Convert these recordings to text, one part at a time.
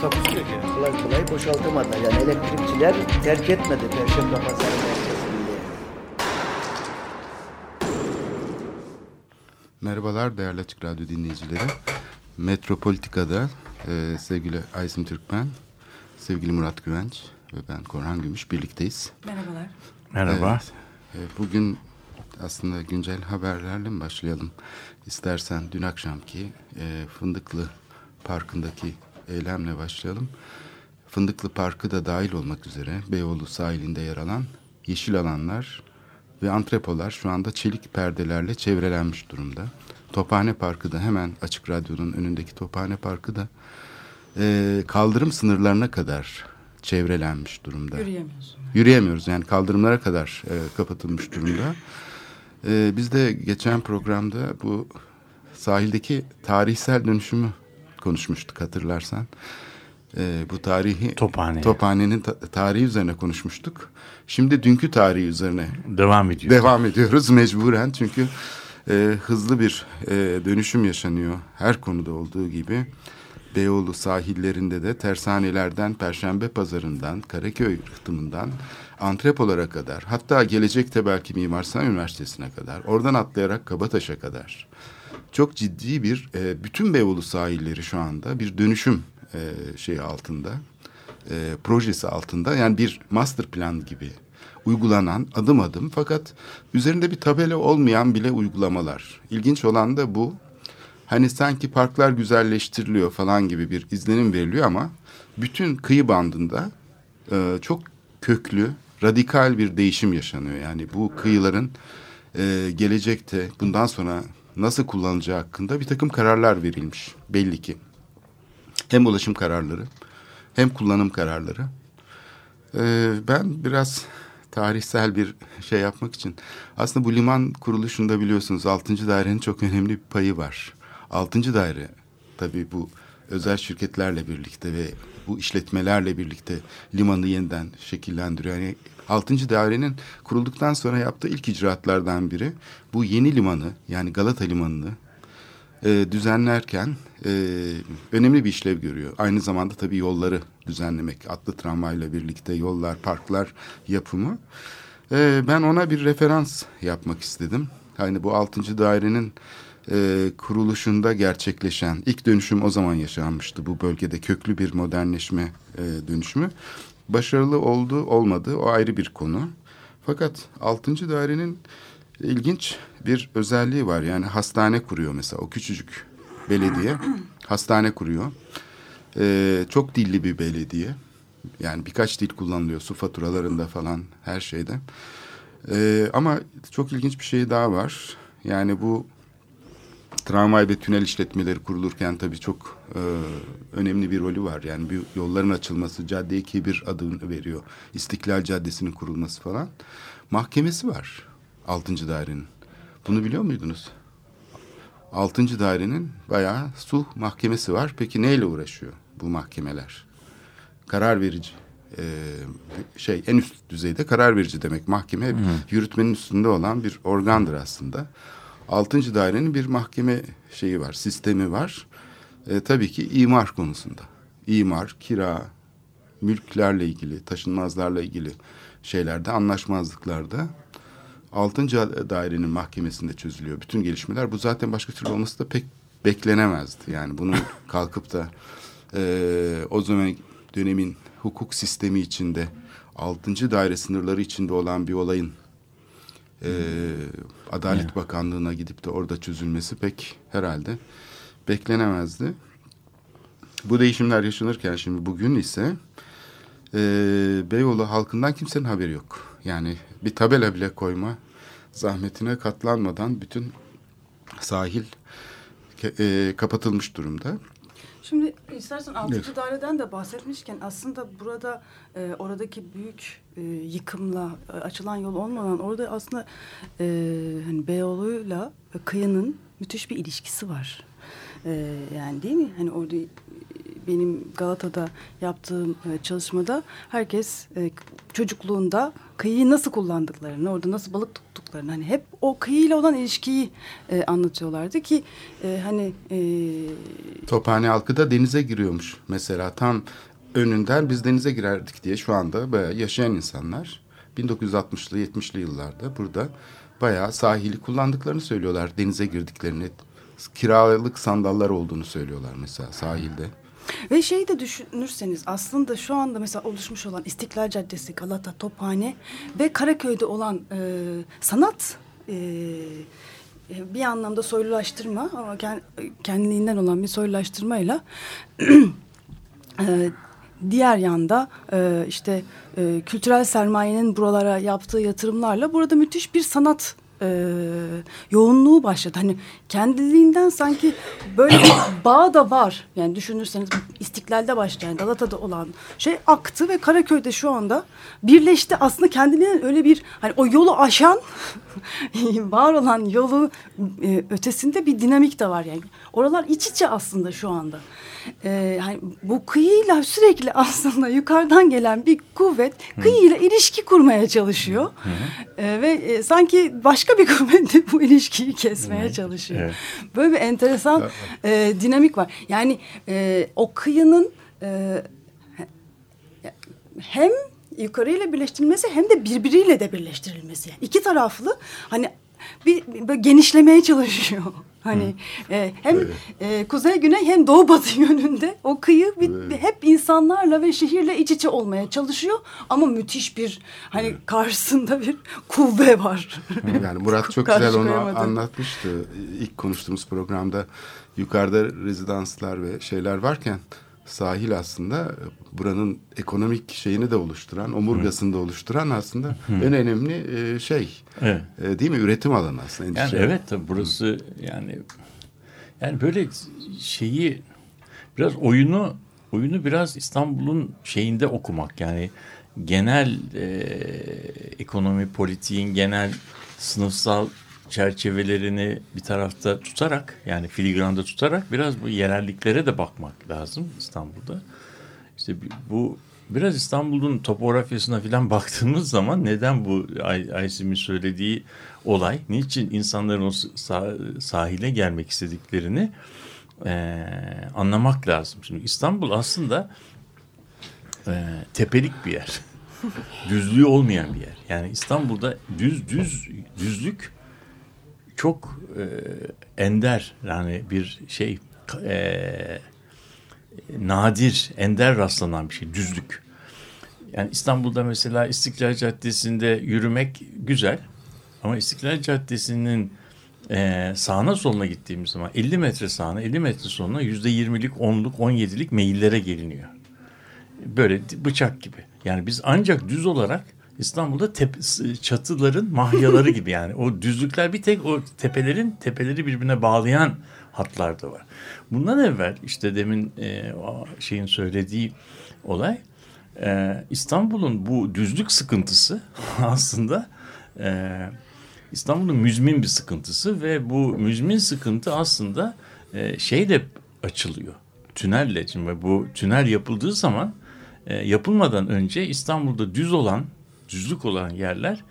Takusuyor ki. kolay kolay boşaltamadılar. Yani elektrikçiler terk etmedi Perşembe Pazarı merkezini. Merhabalar değerli Açık Radyo dinleyicileri. Metropolitika'da e, sevgili Aysim Türkmen, sevgili Murat Güvenç ve ben Korhan Gümüş birlikteyiz. Merhabalar. Merhaba. Evet, e, bugün aslında güncel haberlerle mi başlayalım? İstersen dün akşamki e, Fındıklı Parkı'ndaki eylemle başlayalım. Fındıklı Parkı da dahil olmak üzere Beyoğlu sahilinde yer alan yeşil alanlar ve antrepolar şu anda çelik perdelerle çevrelenmiş durumda. Tophane Parkı da hemen Açık Radyo'nun önündeki Tophane Parkı da e, kaldırım sınırlarına kadar çevrelenmiş durumda. Yürüyemiyorsun. Yürüyemiyoruz yani kaldırımlara kadar e, kapatılmış durumda. E, biz de geçen programda bu sahildeki tarihsel dönüşümü konuşmuştuk hatırlarsan. E, bu tarihi Tophane. Tophane'nin ta- tarihi üzerine konuşmuştuk. Şimdi dünkü tarihi üzerine Devam ediyor. devam ediyoruz mecburen çünkü e, hızlı bir e, dönüşüm yaşanıyor her konuda olduğu gibi. Beyoğlu sahillerinde de tersanelerden, Perşembe Pazarı'ndan, Karaköy rıhtımından antrepolara kadar hatta gelecekte belki Mimar Sinan Üniversitesi'ne kadar oradan atlayarak Kabataş'a kadar çok ciddi bir e, bütün Beyoğlu sahilleri şu anda bir dönüşüm e, şeyi altında e, projesi altında yani bir master plan gibi uygulanan adım adım fakat üzerinde bir tabela olmayan bile uygulamalar. İlginç olan da bu. Hani sanki parklar güzelleştiriliyor falan gibi bir izlenim veriliyor ama bütün kıyı bandında e, çok köklü, radikal bir değişim yaşanıyor. Yani bu kıyıların e, gelecekte bundan sonra nasıl kullanılacağı hakkında bir takım kararlar verilmiş belli ki. Hem ulaşım kararları hem kullanım kararları. Ee, ben biraz tarihsel bir şey yapmak için aslında bu liman kuruluşunda biliyorsunuz 6. dairenin çok önemli bir payı var. 6. daire tabii bu özel şirketlerle birlikte ve bu işletmelerle birlikte limanı yeniden şekillendiriyor. Yani 6. dairenin kurulduktan sonra yaptığı ilk icraatlardan biri bu yeni limanı yani Galata Limanı'nı e, düzenlerken e, önemli bir işlev görüyor. Aynı zamanda tabii yolları düzenlemek, atlı tramvayla birlikte yollar, parklar yapımı. E, ben ona bir referans yapmak istedim. Hani bu 6. dairenin e, kuruluşunda gerçekleşen ilk dönüşüm o zaman yaşanmıştı. Bu bölgede köklü bir modernleşme e, dönüşümü. Başarılı oldu olmadı o ayrı bir konu. Fakat 6. dairenin ilginç bir özelliği var. Yani hastane kuruyor mesela o küçücük belediye hastane kuruyor. Ee, çok dilli bir belediye. Yani birkaç dil kullanılıyor su faturalarında falan her şeyde. Ee, ama çok ilginç bir şey daha var. Yani bu tramvay ve tünel işletmeleri kurulurken tabii çok e, önemli bir rolü var. Yani bir yolların açılması, caddeye kibir adını veriyor. İstiklal Caddesi'nin kurulması falan. Mahkemesi var 6. dairenin. Bunu biliyor muydunuz? 6. dairenin bayağı sulh mahkemesi var. Peki neyle uğraşıyor bu mahkemeler? Karar verici. e, şey en üst düzeyde karar verici demek. Mahkeme yürütmenin üstünde olan bir organdır aslında. 6. dairenin bir mahkeme şeyi var, sistemi var. E, tabii ki imar konusunda. İmar, kira, mülklerle ilgili, taşınmazlarla ilgili şeylerde, anlaşmazlıklarda 6. dairenin mahkemesinde çözülüyor bütün gelişmeler. Bu zaten başka türlü olması da pek beklenemezdi. Yani bunun kalkıp da e, o zaman dönemin hukuk sistemi içinde 6. daire sınırları içinde olan bir olayın e, Adalet Bakanlığı'na gidip de orada çözülmesi pek herhalde beklenemezdi. Bu değişimler yaşanırken şimdi bugün ise e, Beyoğlu halkından kimsenin haberi yok. Yani bir tabela bile koyma zahmetine katlanmadan bütün sahil e, kapatılmış durumda. Şimdi istersen altıncı Evet. daireden de bahsetmişken aslında burada e, oradaki büyük e, yıkımla e, açılan yol olmadan orada aslında e, hani Beyoğlu'yla kıyının müthiş bir ilişkisi var. E, yani değil mi? Hani orada benim Galata'da yaptığım e, çalışmada herkes e, çocukluğunda kıyıyı nasıl kullandıklarını, orada nasıl balık tuttuklarını hani hep o kıyıyla olan ilişkiyi e, anlatıyorlardı ki hani Tophane halkı da denize giriyormuş. Mesela tam önünden biz denize girerdik diye şu anda bayağı yaşayan insanlar 1960'lı 70'li yıllarda burada bayağı sahili kullandıklarını söylüyorlar. Denize girdiklerini, kiralık sandallar olduğunu söylüyorlar mesela sahilde. Ve şeyi de düşünürseniz aslında şu anda mesela oluşmuş olan İstiklal Caddesi, Galata, Tophane ve Karaköy'de olan e, sanat e, bir anlamda soylulaştırma ama kend- kendiliğinden olan bir soylulaştırmayla e, diğer yanda e, işte e, kültürel sermayenin buralara yaptığı yatırımlarla burada müthiş bir sanat e, yoğunluğu başladı. Hani kendiliğinden sanki böyle bir bağ da var. Yani düşünürseniz İstiklal'de başlayan Galata'da olan şey aktı ve Karaköy'de şu anda birleşti. Aslında kendiliğinden öyle bir hani o yolu aşan var olan yolu e, ötesinde bir dinamik de var yani. Oralar iç içe aslında şu anda. E, yani bu kıyıyla sürekli aslında yukarıdan gelen bir kuvvet kıyıyla ilişki kurmaya çalışıyor. E, ve e, sanki başka bir kuvvet bu ilişkiyi kesmeye çalışıyor. Evet. Böyle bir enteresan e, dinamik var. Yani e, o kıyının e, hem yukarıyla birleştirilmesi hem de birbiriyle de birleştirilmesi. Yani iki taraflı hani bir, bir genişlemeye çalışıyor. Hani e, hem e, kuzey güney hem doğu batı yönünde o kıyı bir, bir- hep insanlarla ve şehirle iç içe olmaya çalışıyor ama müthiş bir hani karşısında bir kuvve var. Yani Murat çok güzel onu anlatmıştı. İlk konuştuğumuz programda yukarıda rezidanslar ve şeyler varken sahil aslında buranın ekonomik şeyini de oluşturan, omurgasını da oluşturan aslında en önemli e, şey. Evet. E, Değil mi? Üretim alanı aslında. Yani evet tabii burası yani yani böyle şeyi biraz oyunu oyunu biraz İstanbul'un şeyinde okumak yani genel e, ekonomi politiğin genel sınıfsal çerçevelerini bir tarafta tutarak yani filigranda tutarak biraz bu yerelliklere de bakmak lazım İstanbul'da. İşte bu biraz İstanbul'un topografyasına falan baktığımız zaman neden bu Ay- Aysim'in söylediği olay, niçin insanların o sah- sahile gelmek istediklerini eee, anlamak lazım. Şimdi İstanbul aslında eee, tepelik bir yer. Düzlüğü olmayan bir yer. Yani İstanbul'da düz düz düzlük çok eee, ender yani bir şey eee nadir, ender rastlanan bir şey, düzlük. Yani İstanbul'da mesela İstiklal Caddesi'nde yürümek güzel. Ama İstiklal Caddesi'nin e, sağına soluna gittiğimiz zaman 50 metre sağına 50 metre soluna yüzde 20'lik 10'luk 17'lik meyillere geliniyor. Böyle bıçak gibi. Yani biz ancak düz olarak İstanbul'da tep- çatıların mahyaları gibi yani o düzlükler bir tek o tepelerin tepeleri birbirine bağlayan hatlar da var. Bundan evvel işte demin e, şeyin söylediği olay e, İstanbul'un bu düzlük sıkıntısı aslında e, İstanbul'un müzmin bir sıkıntısı ve bu müzmin sıkıntı aslında e, şeyle açılıyor. Tünelle. Şimdi bu tünel yapıldığı zaman e, yapılmadan önce İstanbul'da düz olan, düzlük olan yerler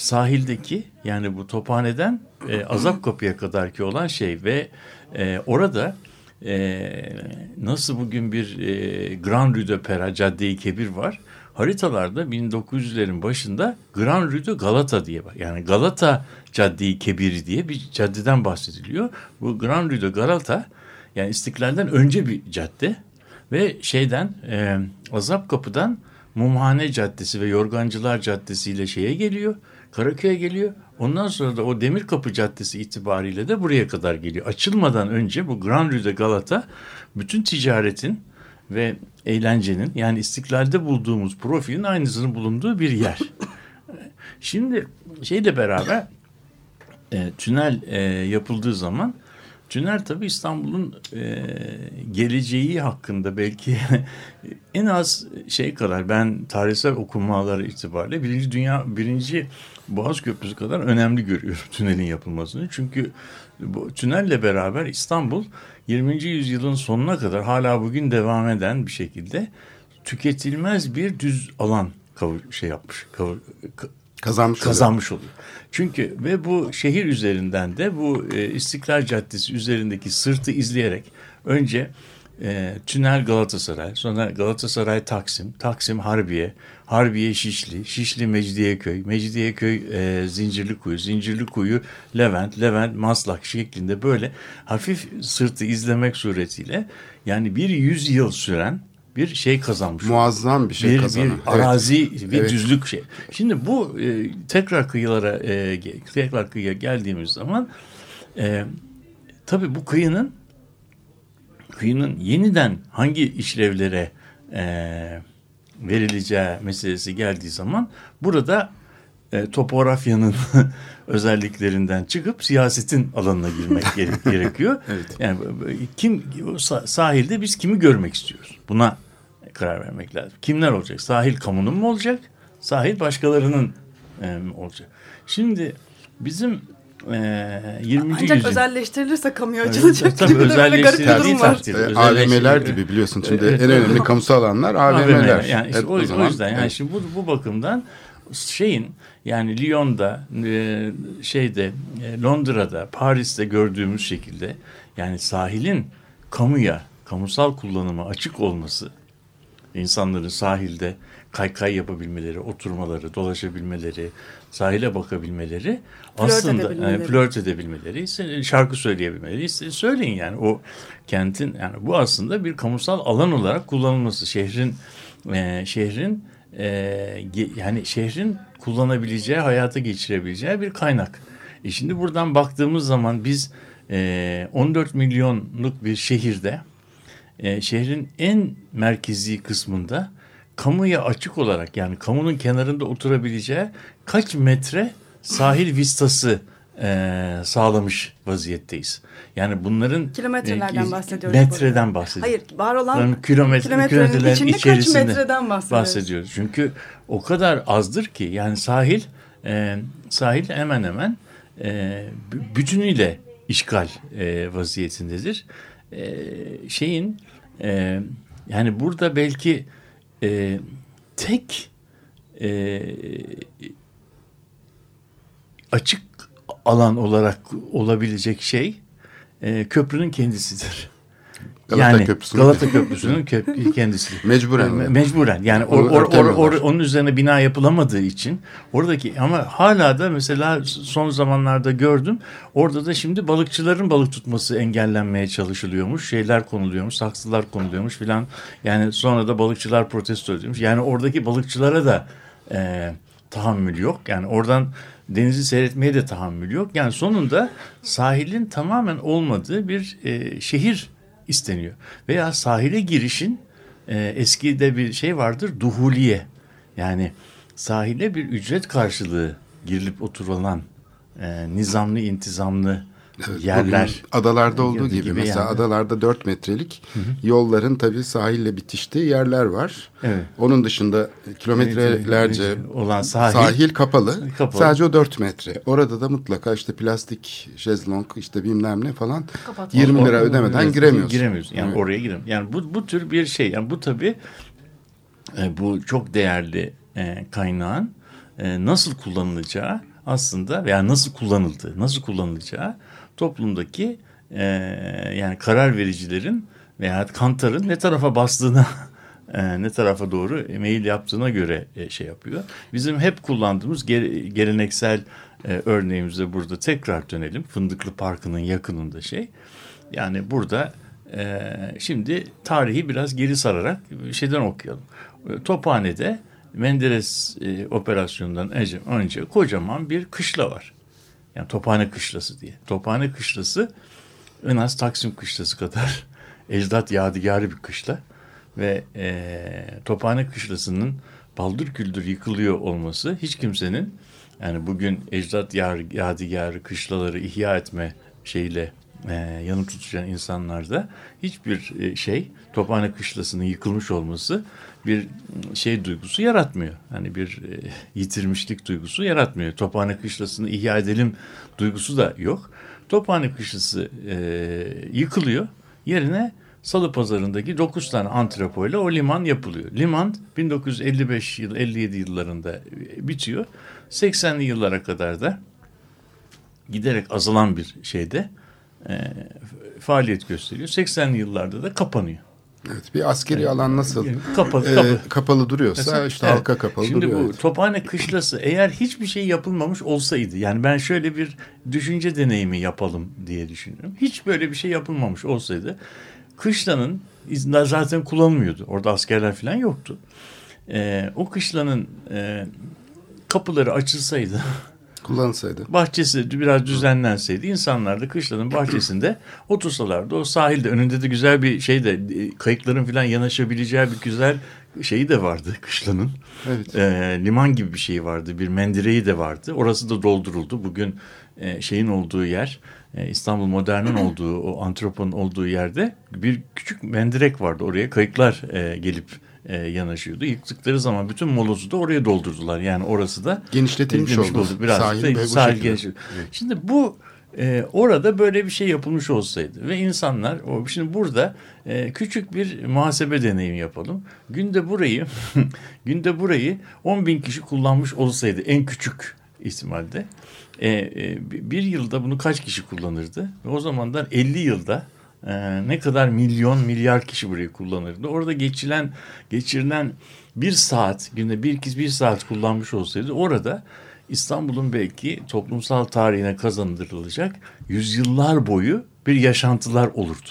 sahildeki yani bu Tophane'den e, Azap Kapı'ya kadarki olan şey ve e, orada e, nasıl bugün bir e, Grand Rue de Pera, Cadde-i Kebir var. Haritalarda 1900'lerin başında Grand Rue de Galata diye var. Yani Galata Cadde-i Kebir diye bir caddeden bahsediliyor. Bu Grand Rue de Galata yani İstiklal'den önce bir cadde ve şeyden e, Azap Kapı'dan Mumhane Caddesi ve Yorgancılar Caddesi ile şeye geliyor. Karaköy'e geliyor. Ondan sonra da o Demirkapı Caddesi itibariyle de buraya kadar geliyor. Açılmadan önce bu Grand Rue de Galata bütün ticaretin ve eğlencenin yani istiklalde bulduğumuz profilin aynısının bulunduğu bir yer. Şimdi şeyle beraber e, tünel e, yapıldığı zaman Tünel tabii İstanbul'un e, geleceği hakkında belki en az şey kadar ben tarihsel okumaları itibariyle birinci dünya birinci Boğaz Köprüsü kadar önemli görüyorum tünelin yapılmasını. Çünkü bu tünelle beraber İstanbul 20. yüzyılın sonuna kadar hala bugün devam eden bir şekilde tüketilmez bir düz alan kavur, şey yapmış. Kavur, Kazanmış oluyor. kazanmış oluyor. Çünkü ve bu şehir üzerinden de bu e, İstiklal Caddesi üzerindeki sırtı izleyerek önce e, Tünel Galatasaray, sonra Galatasaray Taksim, Taksim Harbiye, Harbiye Şişli, Şişli Mecidiyeköy, Mecidiyeköy e, Zincirlikuyu, Zincirlikuyu Levent, Levent Maslak şeklinde böyle hafif sırtı izlemek suretiyle yani bir yüzyıl süren bir şey kazanmış. Muazzam bir şey bir, kazanıyor. bir arazi bir Evet. düzlük şey. Şimdi bu e, tekrar kıyılara e, tekrar kıyıya geldiğimiz zaman e, tabii bu kıyının kıyının yeniden hangi işlevlere e, verileceği meselesi geldiği zaman burada e, topografyanın özelliklerinden çıkıp siyasetin alanına girmek gere- gerekiyor. Yani b- b- kim sahilde biz kimi görmek istiyoruz? Buna karar vermek lazım. Kimler olacak? Sahil kamunun mu olacak? Sahil başkalarının e, olacak? Şimdi bizim e, 20. Ancak yüzyıl özelleştirilirse kamuya açılacak tabii gibi özelleştirildiği takdirde. AVM'ler gibi biliyorsun şimdi Evet, en önemli kamusal alanlar AVM'ler. AVM'ler. Yani işte Evet, o, o zaman- yüzden yani evet. şimdi bu, bu bakımdan şeyin yani Lyon'da e, şeyde e, Londra'da Paris'te gördüğümüz şekilde yani sahilin kamuya kamusal kullanıma açık olması insanların sahilde kaykay yapabilmeleri, oturmaları, dolaşabilmeleri, sahile bakabilmeleri, Flört aslında edebilmeleri. e, flört edebilmeleri, se- şarkı söyleyebilmeleri, söyleyin yani o kentin yani bu aslında bir kamusal alan olarak kullanılması şehrin e, şehrin e, yani şehrin kullanabileceği, hayata geçirebileceği bir kaynak. E şimdi buradan baktığımız zaman biz e, 14 milyonluk bir şehirde e, şehrin en merkezi kısmında kamuya açık olarak yani kamunun kenarında oturabileceği kaç metre sahil vistası e, sağlamış vaziyetteyiz. Yani bunların Kilometrelerden e, bahsediyoruz Metreden bahsediyoruz. Hayır var olan Yani kilometre, kilometrelerin içinde kaç metreden bahsediyoruz? bahsediyoruz. Çünkü o kadar azdır ki yani sahil e, sahil hemen hemen e, bütünüyle işgal e, vaziyetindedir. E, şeyin e, yani burada belki e, tek e, açık alan olarak olabilecek şey e, köprünün kendisidir. Galata yani Köprüsü'nün- Galata Köprüsü'nün kö- kendisi. Mecburen. Me- Mecburen. Yani or, or, or, or- onun üzerine bina yapılamadığı için oradaki ama hala da mesela son zamanlarda gördüm. Orada da şimdi balıkçıların balık tutması engellenmeye çalışılıyormuş. Şeyler konuluyormuş, saksılar konuluyormuş filan. Yani sonra da balıkçılar protesto ediyormuş. Yani oradaki balıkçılara da e, tahammül yok. Yani oradan denizi seyretmeye de tahammül yok. Yani sonunda sahilin tamamen olmadığı bir e, şehir isteniyor. Veya sahile girişin e, eskide bir şey vardır duhuliye. Yani sahile bir ücret karşılığı girilip oturulan e, nizamlı intizamlı yerler. Adalarda olduğu gibi gibi, mesela yani. adalarda 4 metrelik yolların tabii sahille bitiştiği yerler var. Evet. Onun dışında kilometrelerce olan sahil, sahil, kapalı. Kapalı. Sadece o 4 metre. Orada da mutlaka işte plastik şezlong işte bilmem ne falan 20 lira O- o- ödemeden evet, giremiyorsun. Giremiyorsun. Yani Evet. oraya giremiyorsun. Yani bu, bu tür bir şey. Yani bu tabii e, bu çok değerli e, kaynağın e, nasıl kullanılacağı aslında veya nasıl kullanıldığı, nasıl kullanılacağı toplumdaki e, yani karar vericilerin veya kantarın ne tarafa bastığına e, ne tarafa doğru meyil yaptığına göre e, şey yapıyor. Bizim hep kullandığımız ge- geleneksel e, örneğimize burada tekrar dönelim. Fındıklı Parkı'nın yakınında şey. Yani burada şimdi tarihi biraz geri sararak şeyden okuyalım. Tophane'de Menderes operasyonundan önce, önce kocaman bir kışla var. Yani Tophane Kışlası diye. Tophane Kışlası en az Taksim Kışlası kadar ecdat yadigarı bir kışla. Ve e, Tophane Kışlası'nın baldır küldür yıkılıyor olması hiç kimsenin yani bugün ecdat yadigarı kışlaları ihya etme şeyle e, yanıp tutuşan insanlarda hiçbir e, şey Tophane Kışlası'nın yıkılmış olması bir şey duygusu yaratmıyor. Hani bir e, yitirmişlik duygusu yaratmıyor. Tophane Kışlası'nı ihya edelim duygusu da yok. Tophane Kışlası e, yıkılıyor. Yerine Salı Pazarı'ndaki 9 tane antrepoyla o liman yapılıyor. Liman 1955 yıl 57 yıllarında bitiyor. 80'li yıllara kadar da giderek azalan bir şeyde e, faaliyet gösteriyor. 80'li yıllarda da kapanıyor. Evet, bir askeri alan nasıl Yani kapalı, e, kapalı. kapalı duruyorsa Mesela- işte evet. halka kapalı Şimdi duruyor. bu evet. Tophane Kışlası eğer hiçbir şey yapılmamış olsaydı yani ben şöyle bir düşünce deneyimi yapalım diye düşünüyorum. Hiç böyle bir şey yapılmamış olsaydı kışlanın zaten kullanılmıyordu. Orada askerler falan yoktu. Ee, o kışlanın e, kapıları açılsaydı Kullanılsaydı. bahçesi biraz düzenlenseydi insanlar da kışlanın bahçesinde otursalardı. O sahilde önünde de güzel bir şey de kayıkların falan yanaşabileceği bir güzel şeyi de vardı kışlanın. Evet. E, liman gibi bir şey vardı. Bir mendireği de vardı. Orası da dolduruldu. Bugün e, şeyin olduğu yer e, İstanbul Modern'in olduğu o antroponun olduğu yerde bir küçük mendirek vardı. Oraya kayıklar e, gelip e, yanaşıyordu. Yıktıkları zaman bütün molozu da oraya doldurdular. Yani orası da Genişletilmiş oldu. oldu. Biraz Sahil da sahil şekilde. genişlemiş. Şimdi bu e, orada böyle bir şey yapılmış olsaydı ve insanlar o şimdi burada e, küçük bir muhasebe deneyimi yapalım. Günde burayı günde burayı 10 bin kişi kullanmış olsaydı en küçük ihtimalde e, e, bir yılda bunu kaç kişi kullanırdı? Ve o zamandan 50 yılda e, ne kadar milyon milyar kişi burayı kullanırdı? Orada geçilen geçirilen bir saat günde bir kez bir saat kullanmış olsaydı orada İstanbul'un belki toplumsal tarihine kazandırılacak yüzyıllar boyu bir yaşantılar olurdu.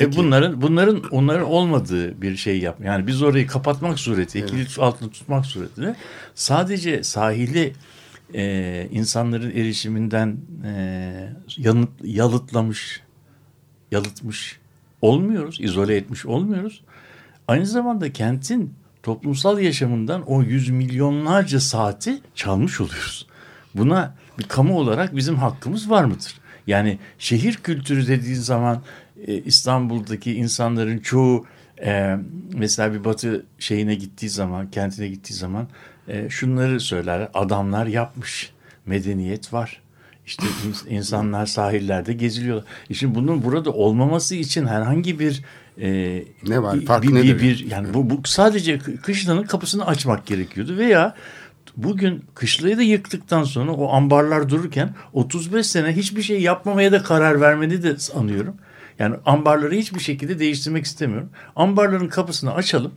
E bunların bunların onların olmadığı bir şey yap. Yani biz orayı kapatmak suretiyle, kilit altında tutmak suretiyle sadece sahili e, insanların erişiminden e, yanıt, yalıtlamış, yalıtmış olmuyoruz, izole etmiş olmuyoruz. Aynı zamanda kentin toplumsal yaşamından o yüz milyonlarca saati çalmış oluyoruz. Buna bir kamu olarak bizim hakkımız var mıdır? Yani şehir kültürü dediğin zaman e, İstanbul'daki insanların çoğu e, mesela bir batı şeyine gittiği zaman, kentine gittiği zaman e, şunları söyler. Adamlar yapmış, medeniyet var. İşte ins- insanlar sahillerde geziliyorlar. E Şimdi bunun burada olmaması için herhangi bir e, Ne var? Fark bir, nedir? bir, bir- yani bu, bu sadece kı- kışlanın kapısını açmak gerekiyordu veya bugün kışlayı da yıktıktan sonra o ambarlar dururken 35 sene hiçbir şey yapmamaya da karar vermeni de sanıyorum. Yani ambarları hiçbir şekilde değiştirmek istemiyorum. Ambarların kapısını açalım.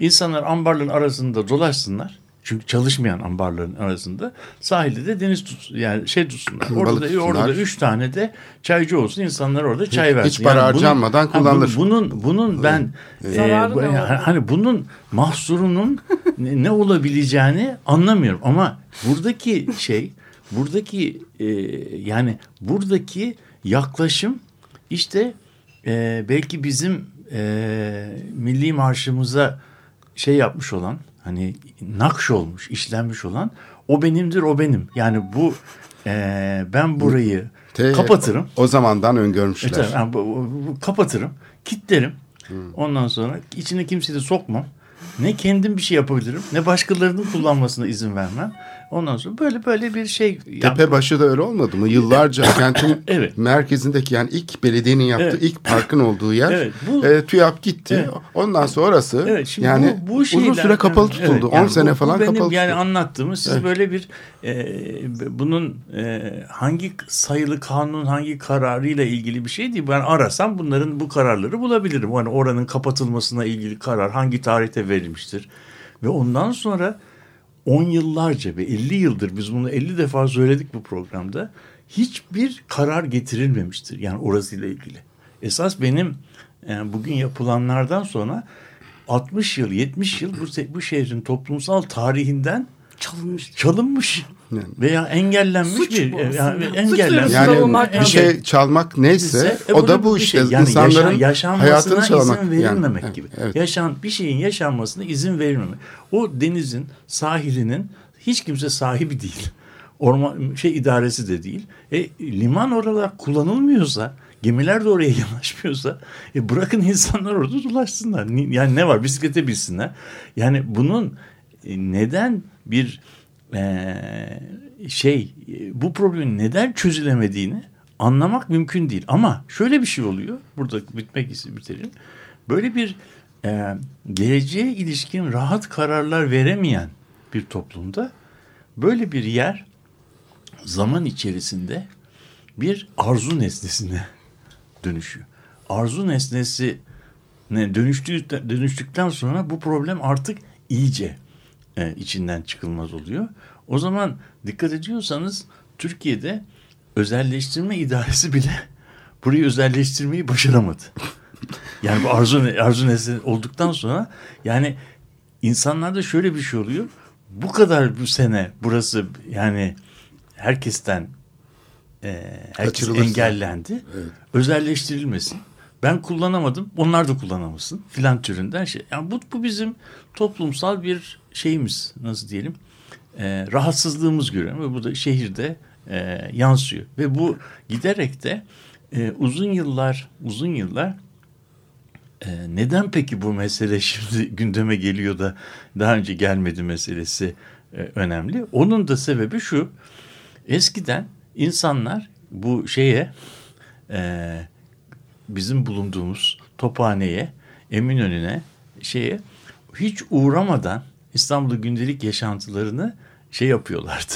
İnsanlar ambarların arasında dolaşsınlar. Çünkü çalışmayan ambarların arasında sahilde de deniz tut yani şey tutsunlar. Balık Orada da tutsunlar. orada da üç tane de çaycı olsun. insanlar orada çay hiç versin. para bunun- harcanmadan ha, kullanılır. Bunun bunun, bunun ben e, bu- oldu? hani bunun mahsurunun ne, ne olabileceğini anlamıyorum ama buradaki şey buradaki e, yani buradaki yaklaşım işte e, belki bizim e, milli marşımıza şey yapmış olan hani nakş olmuş işlenmiş olan o benimdir o benim yani bu e, ben burayı Te- kapatırım O zamandan öngörmüşler. Evet, yani bu- bu- kapatırım, kilitlerim. Ondan sonra içine kimseyi de sokmam. Ne kendim bir şey yapabilirim, ne başkalarının kullanmasına izin vermem. Ondan sonra böyle böyle bir şey yap- Tepe başı da öyle olmadı mı? Yıllarca kentin Evet. merkezindeki yani ilk belediyenin yaptığı Evet. ilk parkın olduğu yer Evet, bu- e, TÜYAP gitti. Evet. Ondan sonrası Evet, şimdi yani bu, bu uzun şeyler- süre kapalı Evet, tutuldu. 10 yani sene bu- bu falan benim kapalı yani tutuldu. anlattığımız siz böyle bir e, bunun e, hangi sayılı kanun hangi kararıyla ilgili bir şey değil. Ben arasam bunların bu kararları bulabilirim. Yani oranın kapatılmasına ilgili karar hangi tarihte verilmiştir. Ve ondan sonra 10 yıllarca ve 50 yıldır biz bunu 50 defa söyledik bu programda. Hiçbir karar getirilmemiştir. Yani orasıyla ilgili. Esas benim e, bugün yapılanlardan sonra 60 yıl 70 yıl bu, bu şehrin toplumsal tarihinden Çalınmış. çalınmış veya engellenmiş Suç bir e, yani engellenmiş. Yani bir şey çalmak neyse E, o da bu işte şey. Yani insanların yaşa- hayatını çalmak. izin Yani, verilmemek evet, gibi. evet. Yaşan bir şeyin yaşanmasına izin verilmemek. O denizin sahilinin hiç kimse sahibi değil. orman şey idaresi de değil. E, liman oralar kullanılmıyorsa gemiler de oraya yanaşmıyorsa e, bırakın insanlar orada dolaşsınlar. Ni- Yani ne var bisiklete binsinler. Yani bunun neden bir e, şey e, bu problemin neden çözülemediğini anlamak mümkün değil. Ama şöyle bir şey oluyor. Burada bitmek için bitelim. Böyle bir e, geleceğe ilişkin rahat kararlar veremeyen bir toplumda böyle bir yer zaman içerisinde bir arzu nesnesine dönüşüyor. Arzu nesnesi ne dönüştüğü dönüştükten sonra bu problem artık iyice e, içinden çıkılmaz oluyor. O zaman dikkat ediyorsanız Türkiye'de özelleştirme idaresi bile burayı özelleştirmeyi başaramadı. Yani bu arzu arzu nesne olduktan sonra yani insanlarda şöyle bir şey oluyor. Bu kadar bu sene burası yani herkesten e, herkes engellendi. Özelleştirilmesin. Ben kullanamadım. Onlar da kullanamasın. Filan türünden şey. Yani bu, bu bizim toplumsal bir şeyimiz nasıl diyelim e, rahatsızlığımız görüyorum ve bu da şehirde e, yansıyor ve bu giderek de e, uzun yıllar uzun yıllar e, neden peki bu mesele şimdi gündeme geliyor da daha önce gelmedi meselesi e, önemli. Onun da sebebi şu eskiden insanlar bu şeye e, bizim bulunduğumuz Tophane'ye Eminönü'ne şeye hiç uğramadan İstanbul'da gündelik yaşantılarını şey yapıyorlardı.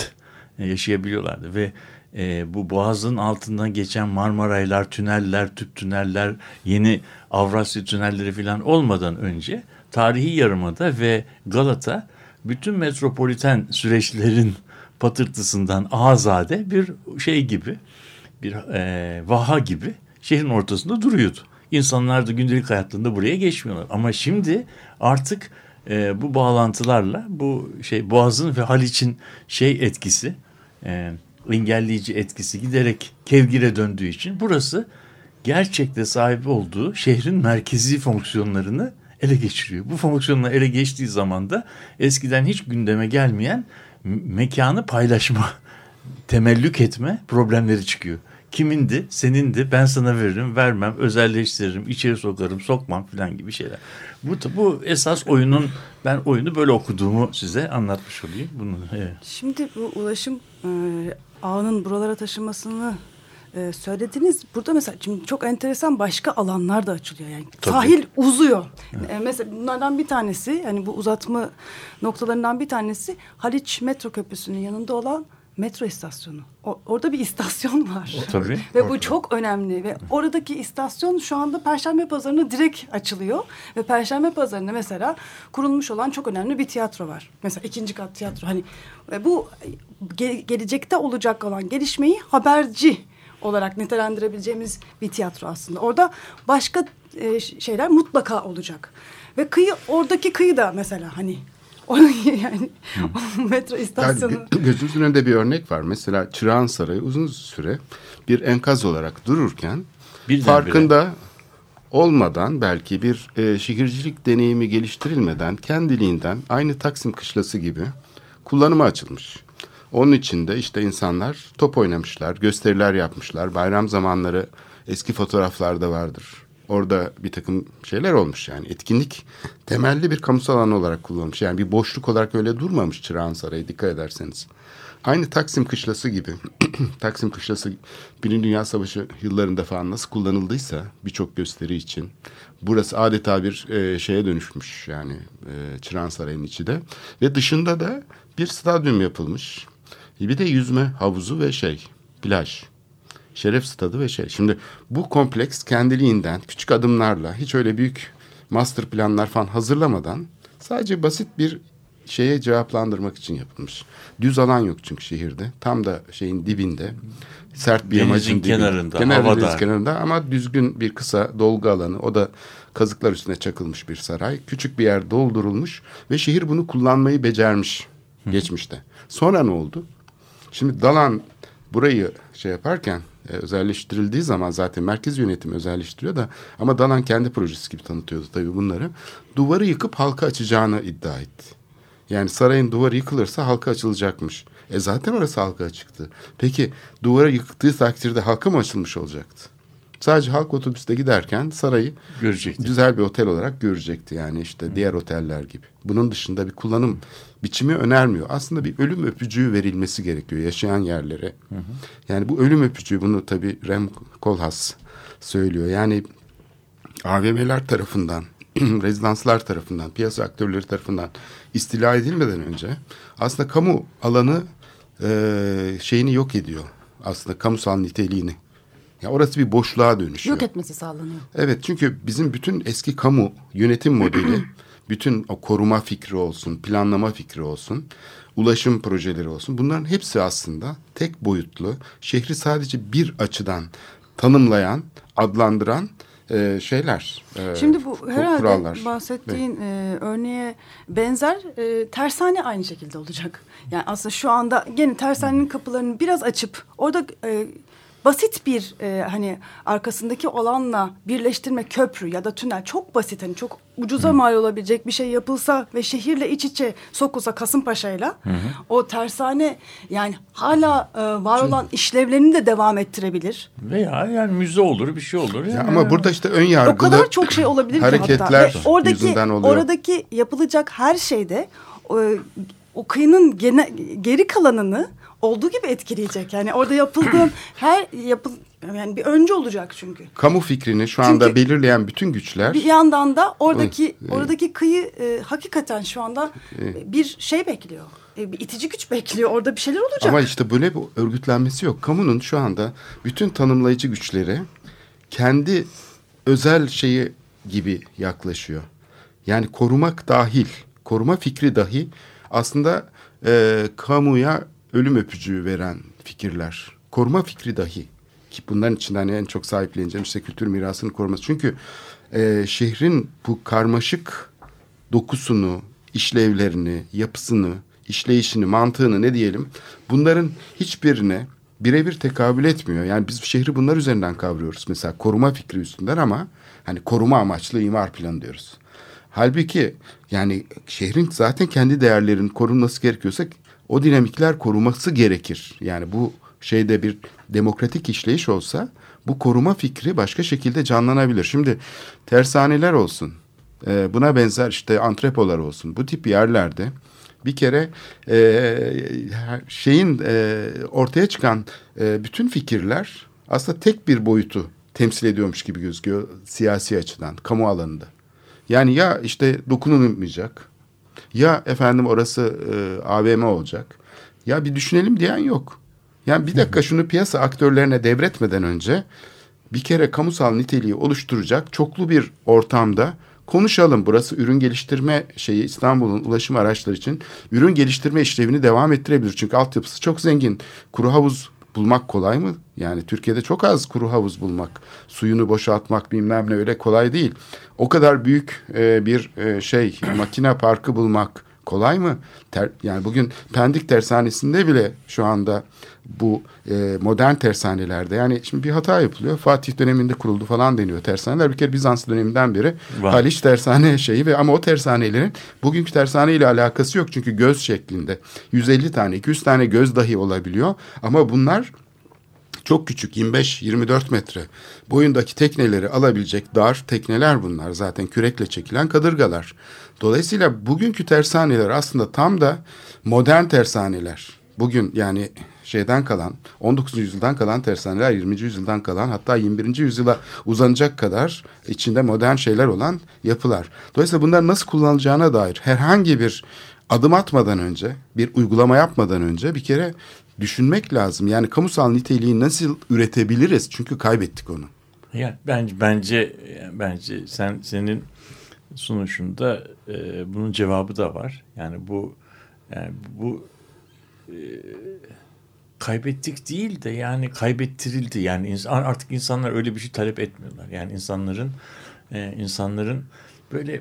e, Yaşayabiliyorlardı ve e, bu boğazın altından geçen Marmaraylar, tüneller, tüp tüneller, yeni Avrasya tünelleri falan olmadan önce tarihi yarımada ve Galata bütün metropoliten süreçlerin patırtısından azade bir şey gibi bir e, vaha gibi şehrin ortasında duruyordu. İnsanlar da gündelik hayatlarında buraya geçmiyorlar. Ama şimdi artık e, bu bağlantılarla bu şey Boğaz'ın ve Haliç'in şey etkisi e, engelleyici etkisi giderek kevgire döndüğü için burası gerçekte sahip olduğu şehrin merkezi fonksiyonlarını ele geçiriyor. Bu fonksiyonları ele geçtiği zaman da eskiden hiç gündeme gelmeyen mekanı paylaşma, temellük etme problemleri çıkıyor. Kimindi? Senindi. Ben sana veririm, vermem, özelleştiririm, içeri sokarım, sokmam falan gibi şeyler. Bu bu esas oyunun ben oyunu böyle okuduğumu size anlatmış olayım. Bunu evet. Şimdi bu ulaşım e, ağının buralara taşınmasını e, söylediniz. Burada mesela şimdi çok enteresan başka alanlar da açılıyor. Yani Tabii. sahil uzuyor. E, mesela bunlardan bir tanesi yani bu uzatma noktalarından bir tanesi Haliç metro köprüsünün yanında olan metro istasyonu. O- orada bir istasyon var. Tabii. Ve bu çok önemli ve oradaki istasyon şu anda Perşembe Pazarı'na direkt açılıyor. Ve Perşembe Pazarı'nda mesela kurulmuş olan çok önemli bir tiyatro var. Mesela ikinci kat tiyatro. Hani ve bu ge- gelecekte olacak olan gelişmeyi haberci olarak nitelendirebileceğimiz bir tiyatro aslında. Orada başka e, şeyler mutlaka olacak. Ve kıyı oradaki kıyı da mesela hani o yani o metro Yani istasyonu. gö- gözümüzün önünde bir örnek var. Mesela Çırağan Sarayı uzun süre bir enkaz olarak dururken Birdenbire. farkında olmadan belki bir e, şehircilik deneyimi geliştirilmeden kendiliğinden aynı Taksim Kışlası gibi kullanıma açılmış. Onun içinde işte insanlar top oynamışlar, gösteriler yapmışlar. Bayram zamanları eski fotoğraflarda vardır. Orada bir takım şeyler olmuş yani etkinlik temelli bir kamusal alan olarak kullanılmış. Yani bir boşluk olarak öyle durmamış Çırağan Sarayı dikkat ederseniz. Aynı Taksim Kışlası gibi. Taksim Kışlası Birinci Dünya Savaşı yıllarında falan nasıl kullanıldıysa birçok gösteri için. Burası adeta bir e, şeye dönüşmüş yani e, Çırağan Sarayı'nın içi de. Ve dışında da bir stadyum yapılmış. Bir de yüzme havuzu ve şey plaj. Şeref stadı ve şey. Şimdi bu kompleks kendiliğinden küçük adımlarla hiç öyle büyük master planlar falan hazırlamadan sadece basit bir şeye cevaplandırmak için yapılmış. Düz alan yok çünkü şehirde. Tam da şeyin dibinde. Sert bir Denizin yamacın dibinde. kenarında, havadar. deniz kenarında ama düzgün bir kısa dolgu alanı. O da kazıklar üstüne çakılmış bir saray. Küçük bir yer doldurulmuş ve şehir bunu kullanmayı becermiş geçmişte. Sonra ne oldu? Şimdi Dalan burayı şey yaparken e, özelleştirildiği zaman zaten merkez yönetimi özelleştiriyor da ama Dalan kendi projesi gibi tanıtıyordu tabii bunları. Duvarı yıkıp halka açacağını iddia etti. Yani sarayın duvarı yıkılırsa halka açılacakmış. E zaten orası halka açıktı. Peki duvara yıktığı takdirde halka mı açılmış olacaktı? Sadece halk otobüste giderken sarayı Görecekti. güzel bir otel olarak görecekti yani işte diğer oteller gibi. Bunun dışında bir kullanım biçimi önermiyor. Aslında bir ölüm öpücüğü verilmesi gerekiyor yaşayan yerlere. Yani bu ölüm öpücüğü bunu tabii Rem Koolhaas söylüyor. Yani AVM'ler tarafından, rezidanslar tarafından, piyasa aktörleri tarafından istila edilmeden önce aslında kamu alanı e, şeyini yok ediyor. Aslında kamusal niteliğini. Ya orası bir boşluğa dönüşüyor. Yok etmesi sağlanıyor. Evet çünkü bizim bütün eski kamu yönetim modeli, bütün o koruma fikri olsun, planlama fikri olsun, ulaşım projeleri olsun bunların hepsi aslında tek boyutlu, şehri sadece bir açıdan tanımlayan, adlandıran e, şeyler. e, Şimdi bu herhalde kurallar. bahsettiğin e, örneğe benzer e, tersane aynı şekilde olacak. Yani aslında şu anda gene tersanenin kapılarını biraz açıp orada e, basit bir e, hani arkasındaki olanla birleştirme köprü ya da tünel çok basit hani çok ucuza mal olabilecek bir şey yapılsa ve şehirle iç içe sokulsa Kasımpaşa'yla o tersane yani hala e, var olan işlevlerini de devam ettirebilir. Veya yani müze olur bir şey olur. Ya Yani ama burada işte ön yargılı O kadar çok şey olabilir ki hatta. hareketler oradaki, yüzünden oluyor. Oradaki yapılacak her şeyde o, o kıyının gene, geri kalanını olduğu gibi etkileyecek. Yani orada yapıldığın her yapıl yani bir önce olacak çünkü. kamu fikrini şu anda Çünkü- belirleyen bütün güçler Bir yandan da oradaki Evet. oradaki kıyı e, hakikaten şu anda e, bir şey bekliyor. E, bir itici güç bekliyor. Orada bir şeyler olacak. Ama işte böyle bir örgütlenmesi yok. Kamunun şu anda bütün tanımlayıcı güçleri kendi özel şeyi gibi yaklaşıyor. Yani korumak dahil, koruma fikri dahi aslında e, kamuya ölüm öpücüğü veren fikirler. Koruma fikri dahi. Ki bunların içinden en çok sahipleneceğim işte kültür mirasının koruması. Çünkü e, şehrin bu karmaşık dokusunu, işlevlerini, yapısını, işleyişini, mantığını ne diyelim bunların hiçbirine birebir tekabül etmiyor. Yani biz şehri bunlar üzerinden kavruyoruz. Mesela koruma fikri üstünden ama hani koruma amaçlı imar planı diyoruz. Halbuki yani şehrin zaten kendi değerlerinin korunması gerekiyorsa o dinamikler koruması gerekir. Yani bu şeyde bir demokratik işleyiş olsa bu koruma fikri başka şekilde canlanabilir. Şimdi tersaneler olsun, e, buna benzer işte antrepolar olsun. Bu tip yerlerde bir kere e, şeyin e, ortaya çıkan bütün fikirler aslında tek bir boyutu temsil ediyormuş gibi gözüküyor siyasi açıdan, kamu alanında. Yani ya işte dokunulmayacak, ya efendim orası e, AVM olacak, ya bir düşünelim diyen yok. Yani bir dakika şunu piyasa aktörlerine devretmeden önce bir kere kamusal niteliği oluşturacak çoklu bir ortamda konuşalım. Burası ürün geliştirme şeyi İstanbul'un ulaşım araçları için ürün geliştirme işlevini devam ettirebilir. Çünkü altyapısı çok zengin. Kuru havuz bulmak kolay mı? Yani Türkiye'de çok az kuru havuz bulmak, suyunu boşaltmak bilmem ne öyle kolay değil. O kadar büyük e, bir e, şey makine parkı bulmak kolay mı? Ter, yani bugün Pendik Tersanesi'nde bile şu anda bu e, modern tersanelerde yani şimdi bir hata yapılıyor. Fatih döneminde kuruldu falan deniyor tersaneler. Bir kere Bizans döneminden beri Var. Haliç tersane şeyi ve ama o tersanelerin bugünkü tersane ile alakası yok. Çünkü göz şeklinde 150 tane 200 tane göz dahi olabiliyor. Ama bunlar çok küçük 25-24 metre boyundaki tekneleri alabilecek dar tekneler bunlar. Zaten kürekle çekilen kadırgalar. Dolayısıyla bugünkü tersaneler aslında tam da modern tersaneler. Bugün yani şeyden kalan 19. yüzyıldan kalan tersaneler 20. yüzyıldan kalan hatta 21. yüzyıla uzanacak kadar içinde modern şeyler olan yapılar. Dolayısıyla bunlar nasıl kullanılacağına dair herhangi bir adım atmadan önce bir uygulama yapmadan önce bir kere düşünmek lazım. Yani kamusal niteliği nasıl üretebiliriz? Çünkü kaybettik onu. Yani bence bence bence sen senin sunuşunda e, bunun cevabı da var. Yani bu yani bu e, kaybettik değil de yani kaybettirildi. Yani insan, artık insanlar öyle bir şey talep etmiyorlar. Yani insanların e, insanların böyle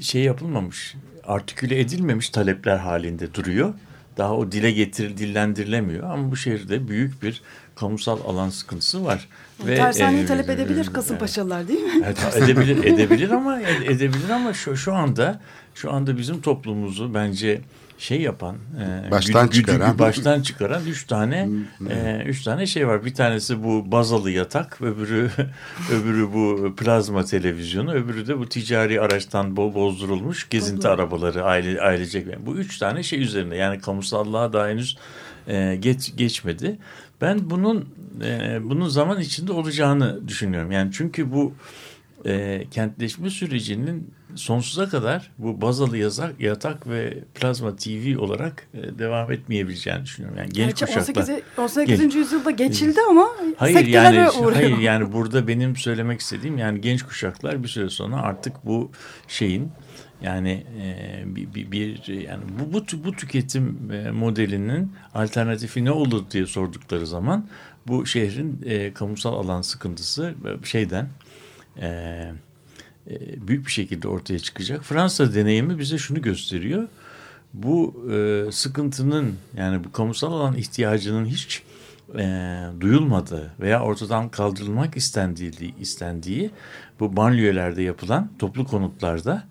şey yapılmamış, artiküle edilmemiş talepler halinde duruyor. Daha o dile getir, dillendirilemiyor. Ama bu şehirde büyük bir kamusal alan sıkıntısı var. Tersaneyi e, talep edebilir e, Kasımpaşalılar değil mi? Evet, edebilir, edebilir ama edebilir ama şu şu anda şu anda bizim toplumumuzu bence şey yapan, e, Baştan güdü, güdü- çıkaran. baştan çıkaran üç tane e, üç tane şey var. Bir tanesi bu bazalı yatak, öbürü öbürü bu plazma televizyonu, öbürü de bu ticari araçtan bo- bozdurulmuş gezinti arabaları aile ailecek. Bu üç tane şey üzerinde yani kamusallığa daha henüz e, geç, geçmedi. Ben bunun e, bunun zaman içinde olacağını düşünüyorum. Yani çünkü bu e, kentleşme sürecinin sonsuza kadar bu bazalı yazak, yatak ve plazma TV olarak e, devam etmeyebileceğini düşünüyorum. Yani genç Gerçi kuşaklar. 18. 18. Genç- yüzyılda geçildi ama Hayır yani uğruyor. hayır yani burada benim söylemek istediğim yani genç kuşaklar bir süre sonra artık bu şeyin yani e, bir, bir, bir yani bu bu, bu tüketim e, modelinin alternatifi ne olur diye sordukları zaman bu şehrin e, kamusal alan sıkıntısı e, şeyden e, e, büyük bir şekilde ortaya çıkacak. Fransa deneyimi bize şunu gösteriyor. Bu e, sıkıntının yani bu kamusal alan ihtiyacının hiç e, duyulmadığı veya ortadan kaldırılmak istendiği, istendiği bu banliyölerde yapılan toplu konutlarda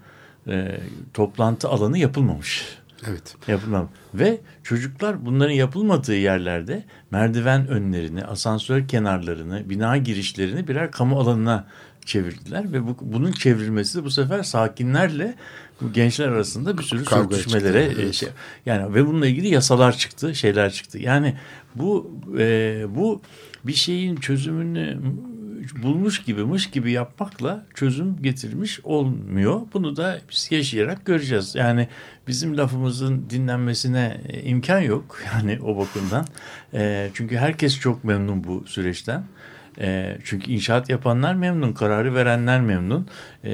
e, toplantı alanı yapılmamış. Evet. Yapılmam. Ve çocuklar bunların yapılmadığı yerlerde merdiven önlerini, asansör kenarlarını, bina girişlerini birer kamu alanına çevirdiler ve bu, bunun çevrilmesi de bu sefer sakinlerle bu gençler arasında bir sürü Kavga sürtüşmelere çıktı, evet. şey yani ve bununla ilgili yasalar çıktı, şeyler çıktı. Yani bu e, bu bir şeyin çözümünü bulmuş gibi mış gibi yapmakla çözüm getirmiş olmuyor. Bunu da biz yaşayarak göreceğiz. Yani bizim lafımızın dinlenmesine e, imkan yok yani o bakımdan. E, çünkü herkes çok memnun bu süreçten. E, çünkü inşaat yapanlar memnun, kararı verenler memnun, e,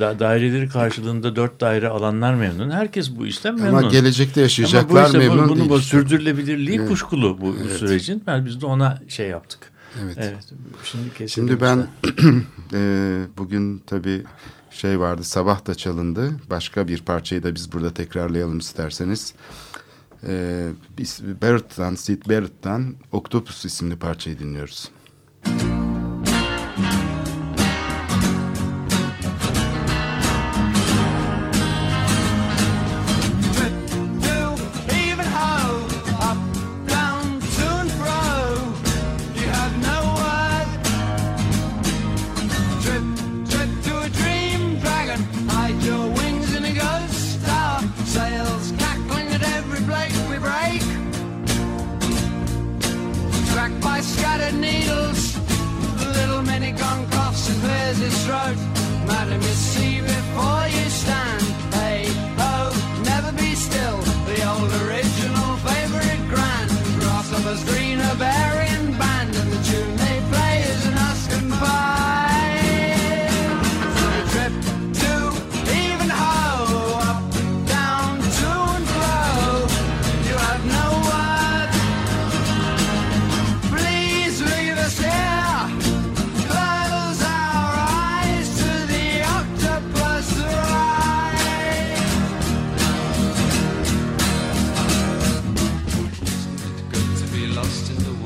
da, daireleri karşılığında dört daire alanlar memnun. Herkes bu işten memnun. Ama gelecekte Ama yaşayacaklar bu işte memnun bunun değil. bu işte. sürdürülebilirliği Evet. kuşkulu bu Evet. sürecin. Ben biz de ona şey yaptık. Evet. Evet. Şimdi Şimdi ben e, bugün tabii şey vardı sabah da çalındı. Başka bir parçayı da biz burada tekrarlayalım isterseniz. E, biz Barrett'tan, Sid Barrett'tan Octopus isimli parçayı dinliyoruz. Bye. lost in the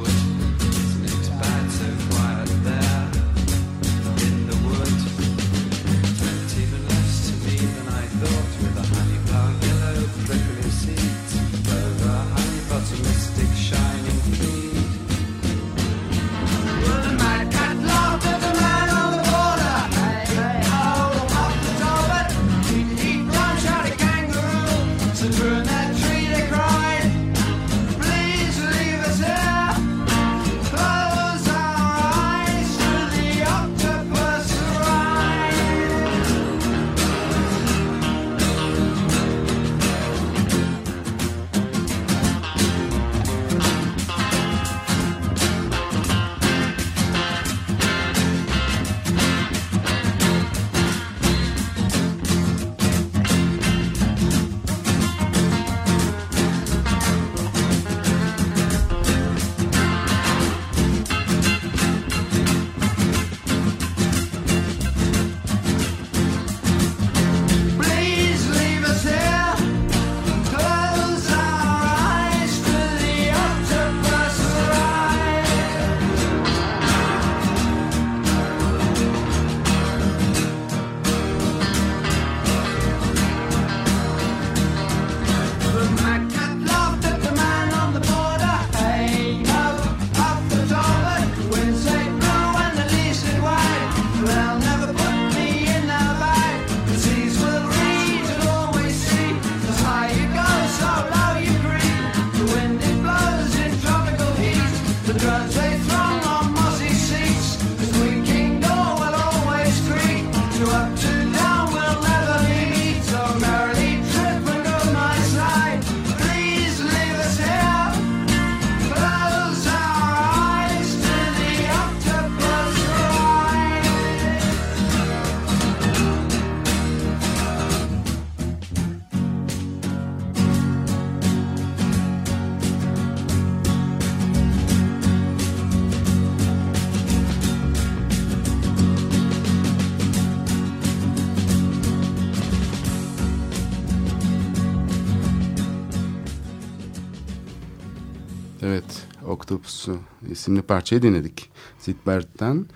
Octopusu isimli parçayı dinledik Zitbert'ten.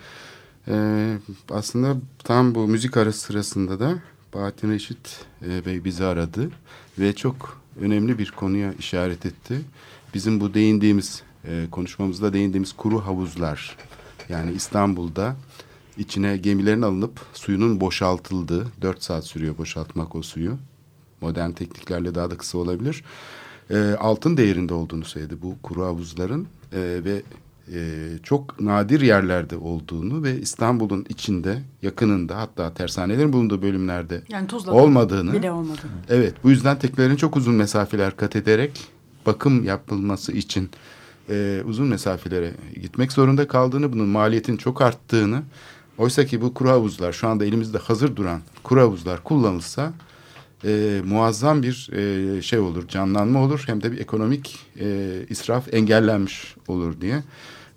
Ee, aslında tam bu müzik arası sırasında da Bahattin Reşit e, Bey bizi aradı ve çok önemli bir konuya işaret etti. Bizim bu değindiğimiz, e, konuşmamızda değindiğimiz kuru havuzlar yani İstanbul'da içine gemilerin alınıp suyunun boşaltıldığı, dört saat sürüyor boşaltmak o suyu. Modern tekniklerle daha da kısa olabilir. E, altın değerinde olduğunu söyledi bu kuru havuzların e, ve e, çok nadir yerlerde olduğunu ve İstanbul'un içinde, yakınında hatta tersanelerin bulunduğu bölümlerde Yani Tuzla'da olmadığını. bile olmadı. Evet, bu yüzden teknelerin çok uzun mesafeler kat ederek bakım yapılması için e, uzun mesafelere gitmek zorunda kaldığını, bunun maliyetin çok arttığını, oysa ki bu kuru havuzlar şu anda elimizde hazır duran kuru havuzlar kullanılsa e, muazzam bir e, şey olur, canlanma olur hem de bir ekonomik e, israf engellenmiş olur diye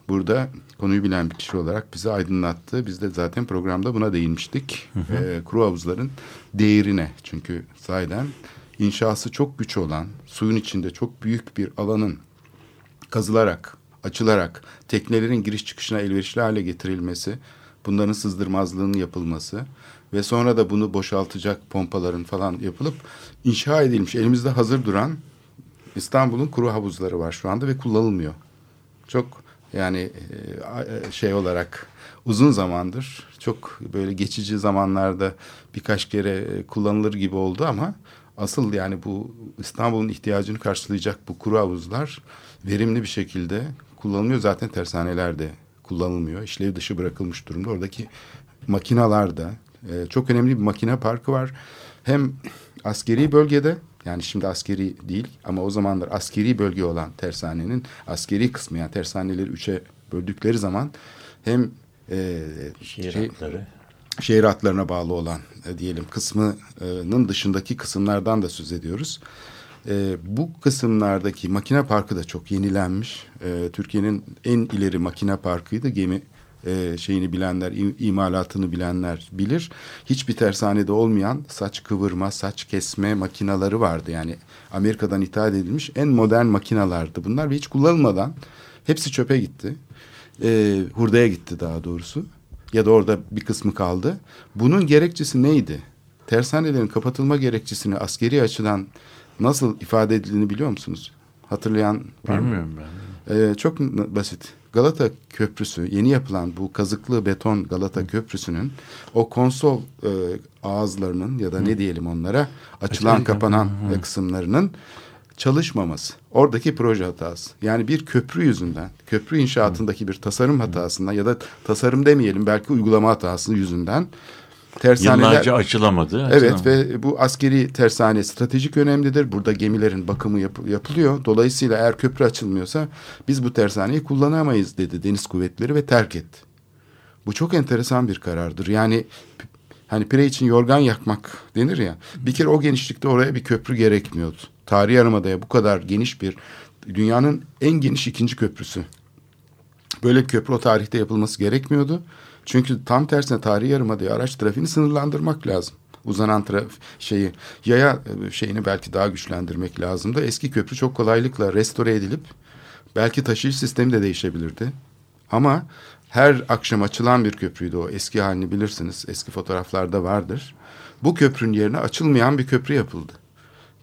burada konuyu bilen bir kişi olarak bizi aydınlattı. Biz de zaten programda buna değinmiştik. E, kuru havuzların değerine çünkü sahiden inşası çok güç olan, suyun içinde çok büyük bir alanın kazılarak, açılarak teknelerin giriş çıkışına elverişli hale getirilmesi, bunların sızdırmazlığının yapılması ve sonra da bunu boşaltacak pompaların falan yapılıp inşa edilmiş elimizde hazır duran İstanbul'un kuru havuzları var şu anda ve kullanılmıyor. Çok yani e, şey olarak uzun zamandır çok böyle geçici zamanlarda birkaç kere e, kullanılır gibi oldu ama asıl yani bu İstanbul'un ihtiyacını karşılayacak bu kuru havuzlar verimli bir şekilde kullanılmıyor. Zaten tersanelerde kullanılmıyor. İşlev dışı bırakılmış durumda. Oradaki makinalarda e, çok önemli bir makine parkı var. Hem askeri bölgede yani şimdi askeri değil ama o zamanlar askeri bölge olan tersanenin askeri kısmı yani tersaneleri üçe böldükleri zaman hem e, Şehir şey- hatları. şehir hatlarına bağlı olan e, diyelim kısmının dışındaki kısımlardan da söz ediyoruz. E, bu kısımlardaki makine parkı da çok yenilenmiş. E, Türkiye'nin en ileri makine parkıydı. Gemi e, şeyini bilenler, im- imalatını bilenler bilir. Hiçbir tersanede olmayan saç kıvırma, saç kesme makinaları vardı. Yani Amerika'dan ithal edilmiş en modern makinalardı bunlar ve hiç kullanılmadan hepsi çöpe gitti. E, hurdaya gitti daha doğrusu ya da orada bir kısmı kaldı. Bunun gerekçesi neydi? Tersanelerin kapatılma gerekçesini askeri açıdan nasıl ifade edildiğini biliyor musunuz? Hatırlayan? Bilmiyorum ben. Ee, çok basit. Galata Köprüsü, yeni yapılan bu kazıklı beton Galata Köprüsü'nün o konsol e, ağızlarının ya da ne diyelim onlara açılan Açılan, kapanan e, kısımlarının çalışmaması. Oradaki proje hatası. Yani bir köprü yüzünden, köprü inşaatındaki bir tasarım hatasından ya da tasarım demeyelim belki uygulama hatası yüzünden tersaneler... Yıllarca açılamadı. Evet açılamadı. ve bu askeri tersane stratejik önemlidir. Burada gemilerin bakımı yap- yapılıyor. Dolayısıyla eğer köprü açılmıyorsa biz bu tersaneyi kullanamayız dedi deniz kuvvetleri ve terk etti. Bu çok enteresan bir karardır. Yani hani pire için yorgan yakmak denir ya. Bir kere o genişlikte oraya bir köprü gerekmiyordu. Tarihi Yarımada'ya bu kadar geniş bir dünyanın en geniş ikinci köprüsü. Böyle bir köprü o tarihte yapılması gerekmiyordu. Çünkü tam tersine tarihi yarımadaya araç trafiğini sınırlandırmak lazım. Uzanan traf şeyi yaya e, şeyini belki daha güçlendirmek lazımdı. Eski köprü çok kolaylıkla restore edilip belki taşıyıcı sistemi de değişebilirdi. Ama her akşam açılan bir köprüydü o. Eski halini bilirsiniz. Eski fotoğraflarda vardır. Bu köprünün yerine açılmayan bir köprü yapıldı.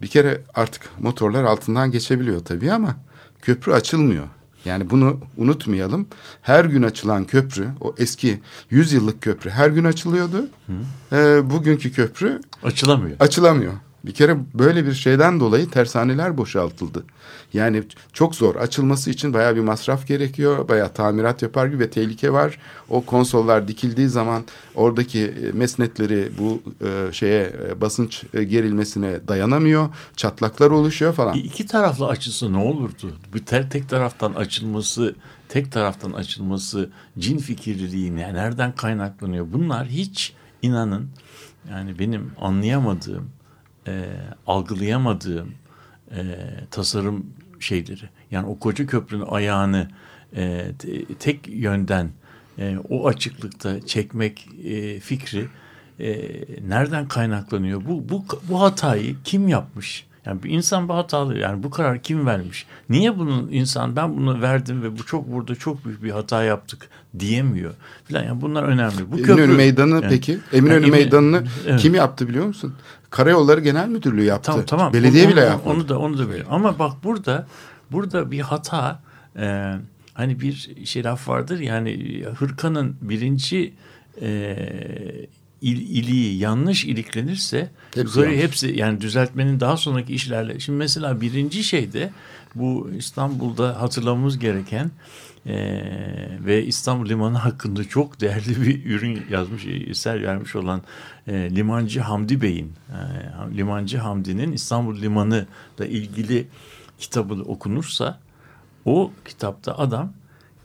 Bir kere artık motorlar altından geçebiliyor tabii ama köprü açılmıyor. Yani bunu unutmayalım. Her gün açılan köprü, o eski 100 yıllık köprü her gün açılıyordu. Ee, bugünkü köprü Açılamıyor. açılamıyor. Bir kere böyle bir şeyden dolayı tersaneler boşaltıldı. Yani çok zor. Açılması için bayağı bir masraf gerekiyor. Bayağı tamirat yapar gibi ve tehlike var. O konsollar dikildiği zaman oradaki e, mesnetleri bu e, şeye e, basınç e, gerilmesine dayanamıyor. Çatlaklar oluşuyor falan. İki taraflı açısı ne olurdu? Bir te- tek taraftan açılması, tek taraftan açılması, cin fikirliliği ne- nereden kaynaklanıyor? Bunlar hiç inanın yani benim anlayamadığım, e, algılayamadığım e, tasarım şeyleri. Yani o koca köprünün ayağını e, te- tek yönden e, o açıklıkta çekmek e, fikri e, nereden kaynaklanıyor? Bu, bu bu hatayı kim yapmış? Yani bir insan bir hatalı yani bu karar kim vermiş? Niye bunun insan ben bunu verdim ve bu çok burada çok büyük bir hata yaptık diyemiyor filan yani bunlar önemli. Bu Eminönü köprü- Meydanı yani- peki? Eminönü Yani Meydanı'nı Evet. kim yaptı biliyor musun? Karayolları Genel Müdürlüğü yaptı. Tamam tamam. Belediye onu, bile yapmadı. Onu da onu da böyle. Ama bak burada burada bir hata e, hani bir şey laf vardır yani hırkanın birinci e, il, iliği yanlış iliklenirse yukarı hepsi yani düzeltmenin daha sonraki işlerle. Şimdi mesela birinci şeyde bu İstanbul'da hatırlamamız gereken e, ve İstanbul Limanı hakkında çok değerli bir ürün yazmış, eser vermiş olan e, Limancı Hamdi Bey'in, e, Limancı Hamdi'nin İstanbul Limanı ile ilgili kitabı okunursa o kitapta adam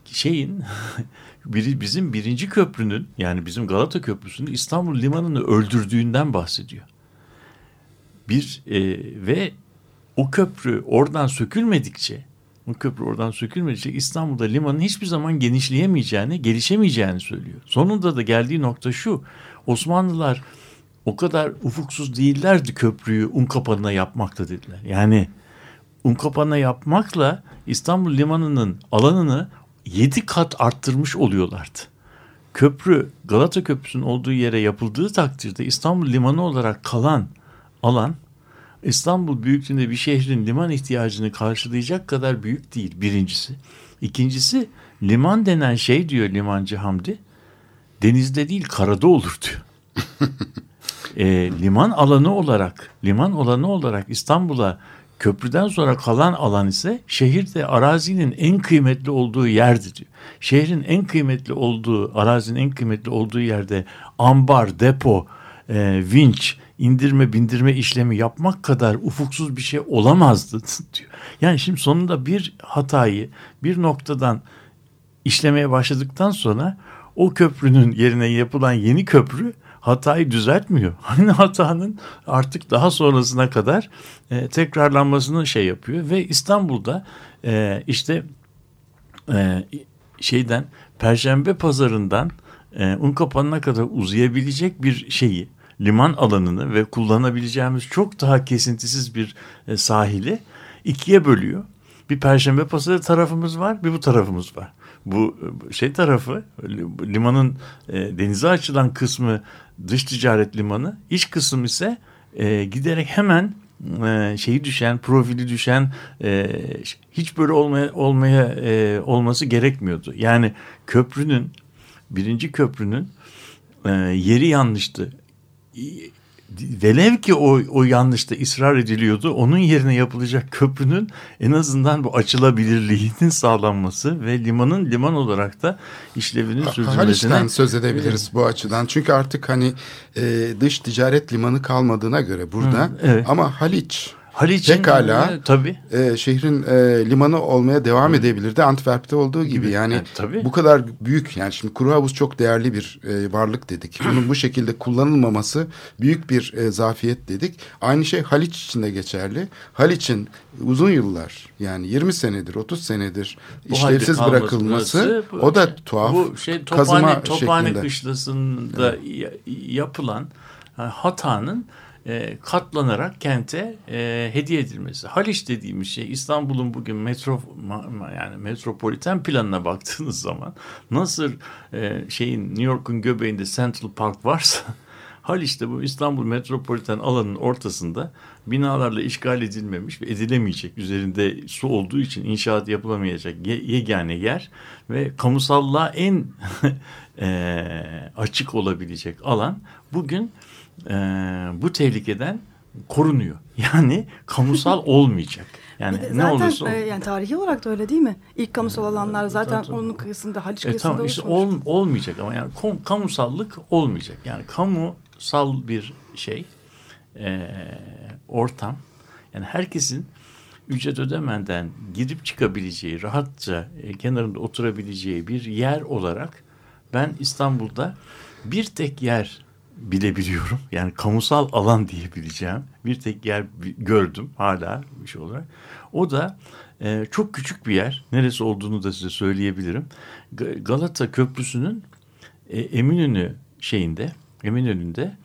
şeyin biri bizim birinci köprünün yani bizim Galata Köprüsü'nün İstanbul Limanı'nı öldürdüğünden bahsediyor. Bir e, ve o köprü oradan sökülmedikçe o köprü oradan sökülmedikçe İstanbul'da limanın hiçbir zaman genişleyemeyeceğini, gelişemeyeceğini söylüyor. Sonunda da geldiği nokta şu. Osmanlılar o kadar ufuksuz değillerdi köprüyü Unkapanı'na yapmakta dediler. Yani Unkapanı'na yapmakla İstanbul limanının alanını yedi kat arttırmış oluyorlardı. Köprü Galata Köprüsü'nün olduğu yere yapıldığı takdirde İstanbul limanı olarak kalan alan İstanbul büyüklüğünde bir şehrin liman ihtiyacını karşılayacak kadar büyük değil birincisi. İkincisi liman denen şey diyor limancı Hamdi denizde değil karada olur diyor. E, liman alanı olarak liman alanı olarak İstanbul'a köprüden sonra kalan alan ise şehirde arazinin en kıymetli olduğu yerdi diyor. Şehrin en kıymetli olduğu arazinin en kıymetli olduğu yerde ambar, depo, e, vinç, indirme bindirme işlemi yapmak kadar ufuksuz bir şey olamazdı diyor. Yani şimdi sonunda bir hatayı bir noktadan işlemeye başladıktan sonra o köprünün yerine yapılan yeni köprü hatayı düzeltmiyor. Aynı hatanın artık daha sonrasına kadar e, tekrarlanmasını şey yapıyor ve İstanbul'da e, işte e, şeyden Perşembe pazarından e, Unkapanı'na kadar uzayabilecek bir şeyi liman alanını ve kullanabileceğimiz çok daha kesintisiz bir e, sahili ikiye bölüyor. Bir Perşembe pazarı tarafımız var, bir bu tarafımız var. Bu şey tarafı limanın e, denize açılan kısmı dış ticaret limanı, iç kısım ise e, giderek hemen e, şeyi düşen, profili düşen e, hiç böyle olmaya olmaya e, olması gerekmiyordu. Yani köprünün birinci köprünün e, yeri yanlıştı. Velev ki o, o yanlışta ısrar ediliyordu. Onun yerine yapılacak köprünün en azından bu açılabilirliğinin sağlanması ve limanın liman olarak da işlevinin sürdürmesine. Haliç'ten söz edebiliriz bu açıdan. Çünkü artık hani e, dış ticaret limanı kalmadığına göre burada. Hı, evet. Ama Haliç Haliç'in pekala e, tabii. e, şehrin e, limanı olmaya devam edebilirdi. Antwerp'te olduğu gibi. Yani Evet, tabii. bu kadar büyük yani şimdi kuru havuz çok değerli bir e, varlık dedik. Bunun bu şekilde kullanılmaması büyük bir e, zafiyet dedik. Aynı şey Haliç için de geçerli. Haliç'in uzun yıllar yani 20 senedir 30 senedir Bu işlevsiz bırakılması bu o da şey- tuhaf. Bu şey Tophane, Tophane şeklinde. kışlasında ya- yapılan e, hatanın e, katlanarak kente e, hediye edilmesi. Haliç dediğimiz şey İstanbul'un bugün metro yani metropoliten planına baktığınız zaman nasıl e, şeyin New York'un göbeğinde Central Park varsa Haliç'te bu İstanbul metropoliten alanın ortasında binalarla işgal edilmemiş ve edilemeyecek üzerinde su olduğu için inşaat yapılamayacak ye- yegane yer ve kamusallığa en açık olabilecek alan bugün e, bu tehlikeden korunuyor. Yani kamusal olmayacak. Yani de ne zaten olursa e, yani tarihi olarak da öyle değil mi? İlk kamusal alanlar zaten Tabii. onun kıyısında Haliç E, kıyısında tamam işte ol, olmayacak ama yani kom- kamusallık olmayacak. Yani kamusal bir şey e, ortam yani herkesin ücret ödemeden girip çıkabileceği rahatça e, kenarında oturabileceği bir yer olarak ben İstanbul'da bir tek yer bilebiliyorum. Yani kamusal alan diyebileceğim bir tek yer gördüm hala bir şey olarak. O da e, çok küçük bir yer. Neresi olduğunu da size söyleyebilirim. Ga- Galata Köprüsü'nün e, Eminönü şeyinde, Eminönü'nde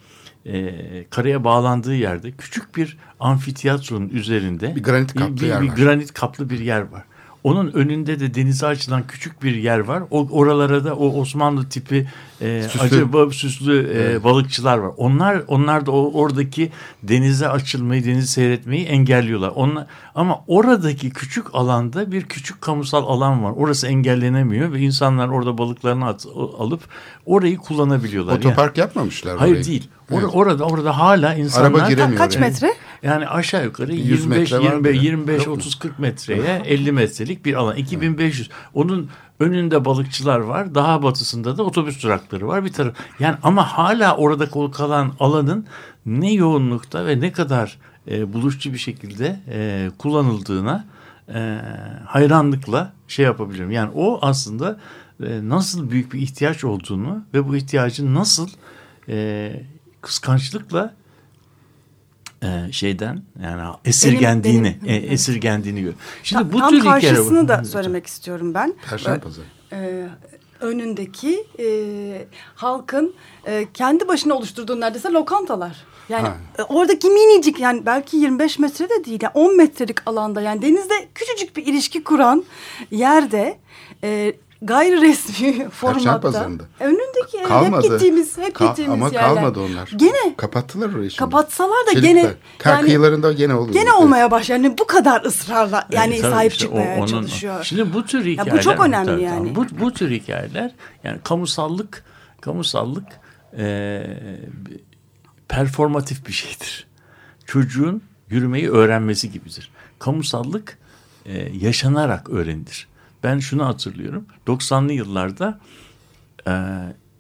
e, karaya bağlandığı yerde küçük bir amfiteyatronun üzerinde Bir granit kaplı bir, yer bir var. granit kaplı bir yer var. Onun önünde de denize açılan küçük bir yer var. O oralara da o Osmanlı tipi e, Süslü. acaba süslü e, balıkçılar var. Onlar onlar da o, oradaki denize açılmayı, denizi seyretmeyi engelliyorlar. Onlar ama oradaki küçük alanda bir küçük kamusal alan var. Orası engellenemiyor ve insanlar orada balıklarını at- alıp orayı kullanabiliyorlar. Yani- Otopark yapmamışlar Hayır orayı. değil. Or- Evet. Orada orada hala insanlar Araba giremiyor Kaç metre? yani aşağı yukarı 100 25 metre var 25 mı? 25 Yok mu? 30 40 metreye 50 metrelik bir alan. 2500. Onun önünde balıkçılar var. Daha batısında da otobüs durakları var bir taraf. Yani ama hala orada kalan alanın ne yoğunlukta ve ne kadar e, buluşçu bir şekilde e, kullanıldığına e, hayranlıkla şey yapabilirim. Yani o aslında e, nasıl büyük bir ihtiyaç olduğunu ve bu ihtiyacın nasıl e, kıskançlıkla e, şeyden yani esirgendiğini benim- e, esirgendiğini gör. Şimdi Ta- bu tam tür hikaye karşısını da söylemek istiyorum ben. Perşembe pazarı. Ee, önündeki e, halkın e, kendi başına oluşturduğu neredeyse lokantalar. Yani Ha. e, oradaki minicik yani belki 25 metre de değil yani 10 metrelik alanda yani denizde küçücük bir ilişki kuran yerde e, gayri resmi formatta pazarında. önündeki hep gittiğimiz hep Kal- gittiğimiz ama yerler. kalmadı onlar. Gene Kapattılar orayı şimdi. Kapatsalar da Çelikler. gene Kar yani- kıyılarında gene oluyor. gene olmaya başlıyor. Yani bu kadar ısrarla yani Evet, sahip işte o- çıkmaya onun- çalışıyor. Şimdi bu tür Ya hikayeler. bu çok önemli Tabii, yani. Bu, bu tür hikayeler yani kamusallık kamusallık e, performatif bir şeydir. Çocuğun yürümeyi öğrenmesi gibidir. Kamusallık e, yaşanarak öğrenilir. Ben şunu hatırlıyorum. 90'lı yıllarda e,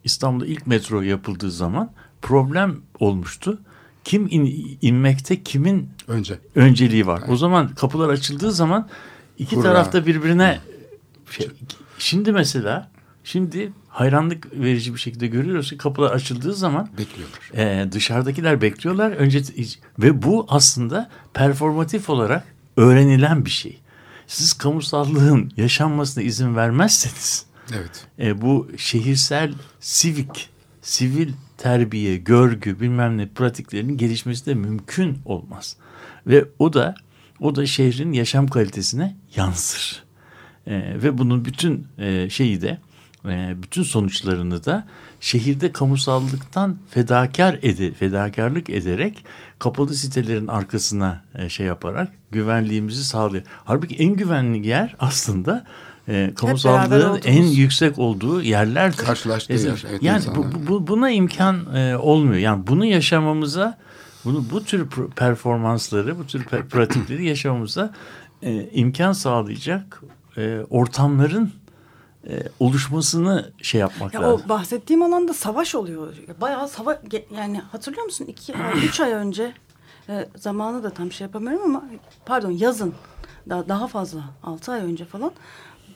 İstanbul'da ilk metro yapıldığı zaman problem olmuştu. Kim in- inmekte kimin Önce. önceliği var. O zaman kapılar açıldığı zaman iki Hurra. tarafta birbirine şey, şimdi mesela şimdi hayranlık verici bir şekilde görüyoruz ki kapılar açıldığı zaman Bekliyorlar. e, dışarıdakiler bekliyorlar. Önce ve bu aslında performatif olarak öğrenilen bir şey. Siz kamusallığın yaşanmasına izin vermezseniz Evet. e, bu şehirsel sivik, sivil terbiye, görgü bilmem ne pratiklerinin gelişmesi de mümkün olmaz. Ve o da o da şehrin yaşam kalitesine yansır. E, ve bunun bütün e, şeyi de e, bütün sonuçlarını da şehirde kamusallıktan fedakar ede, fedakarlık ederek kapalı sitelerin arkasına e, şey yaparak güvenliğimizi sağlıyor. Halbuki en güvenli yer aslında e, kamusallığın en yüksek olduğu yerlerdir. Karşılaştığı Mesela- yer, evet, yani insanlar. bu, bu- buna imkan e, olmuyor. Yani bunu yaşamamıza bunu bu tür performansları, bu tür pratikleri yaşamamıza e, imkan sağlayacak e, ortamların e, oluşmasını şey yapmak Ya lazım. o bahsettiğim alanda savaş oluyor. Bayağı savaş yani hatırlıyor musun? iki ay, üç ay önce e, zamanı da tam şey yapamıyorum ama pardon yazın daha, daha fazla altı ay önce falan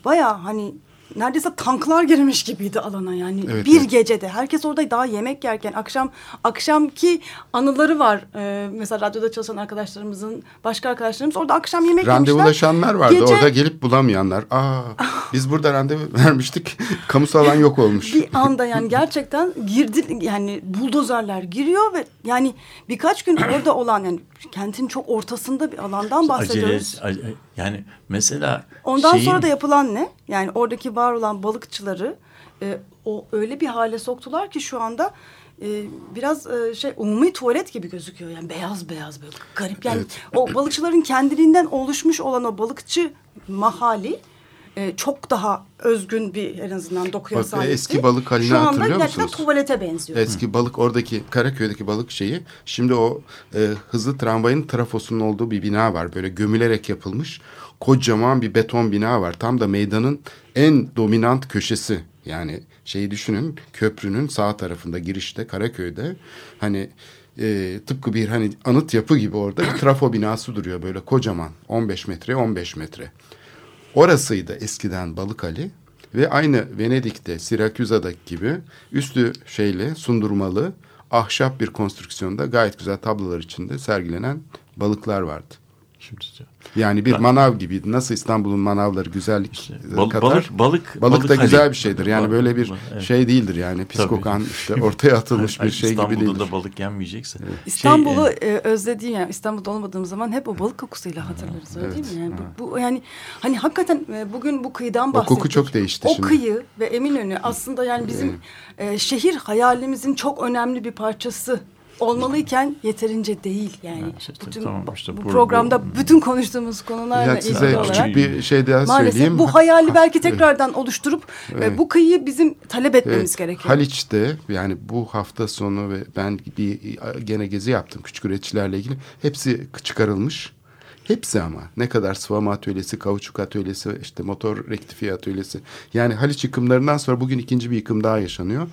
bayağı hani neredeyse tanklar girmiş gibiydi alana yani Evet, bir evet. gecede herkes orada daha yemek yerken akşam akşamki anıları var Ee, mesela radyoda çalışan arkadaşlarımızın başka arkadaşlarımız orada akşam yemek yemişler. Randevulaşanlar vardı. Gece- Orada gelip bulamayanlar. Aa, biz burada randevu vermiştik. Kamusal alan yok olmuş. bir anda yani gerçekten girdi yani buldozerler giriyor ve yani birkaç gün orada olan yani kentin çok ortasında bir alandan bahsediyoruz. Acele, ace- yani mesela Ondan şeyin- sonra da yapılan ne? Yani oradaki var olan balıkçıları e, o öyle bir hale soktular ki şu anda e, biraz e, şey umumi tuvalet gibi gözüküyor. Yani beyaz beyaz böyle garip. Yani Evet. o balıkçıların kendiliğinden oluşmuş olan o balıkçı mahali e, çok daha özgün bir en azından dokuya Bak, sahipti. eski balık halini Şu anda hatırlıyor gerçekten musunuz? tuvalete benziyor. Eski balık oradaki Karaköy'deki balık şeyi. Şimdi o e, hızlı tramvayın trafosunun olduğu bir bina var. Böyle gömülerek yapılmış. Kocaman bir beton bina var. Tam da meydanın en dominant köşesi. Yani şeyi düşünün köprünün sağ tarafında girişte Karaköy'de hani e, tıpkı bir hani anıt yapı gibi orada bir trafo binası duruyor böyle kocaman 15 metre 15 metre. Orasıydı eskiden Balık Ali ve aynı Venedik'te Siraküza'daki gibi üstü şeyle sundurmalı ahşap bir konstrüksiyonda gayet güzel tablolar içinde sergilenen balıklar vardı. Şimdi Yani bir Ben- manav gibiydi. Nasıl İstanbul'un manavları güzellik İşte e, bal- katar. balık- balık- balık da balık güzel bir şeydir. Yani Bal- böyle bir evet. şey değildir yani. Pis Tabii. kokan işte ortaya atılmış bir şey gibi İstanbul'da değildir. da balık yenmeyecekse. Şey, İstanbul'u e, e, özlediğim yani İstanbul'da olmadığım zaman hep o balık kokusuyla hatırlarız öyle değil mi? Yani bu, bu yani hani hakikaten e, bugün bu kıyıdan O bahsettik. koku çok değişti O şimdi. kıyı ve Eminönü aslında yani bizim e, şehir hayalimizin çok önemli bir parçası olmalıyken yeterince değil yani. işte bütün tamam, bu- işte bu, bu- programda bu- bütün konuştuğumuz konularla Ya size ilgili küçük olarak bir şey daha maalesef söyleyeyim. bu hayali belki tekrardan oluşturup e, Evet. bu kıyıyı bizim talep etmemiz Evet, gerekiyor. Haliç'te yani bu hafta sonu ve ben bir gene gezi yaptım küçük üreticilerle ilgili. Hepsi çıkarılmış. Hepsi ama ne kadar sıvama atölyesi, kauçuk atölyesi, işte motor rektifiye atölyesi. Yani Haliç yıkımlarından sonra bugün ikinci bir yıkım daha yaşanıyor.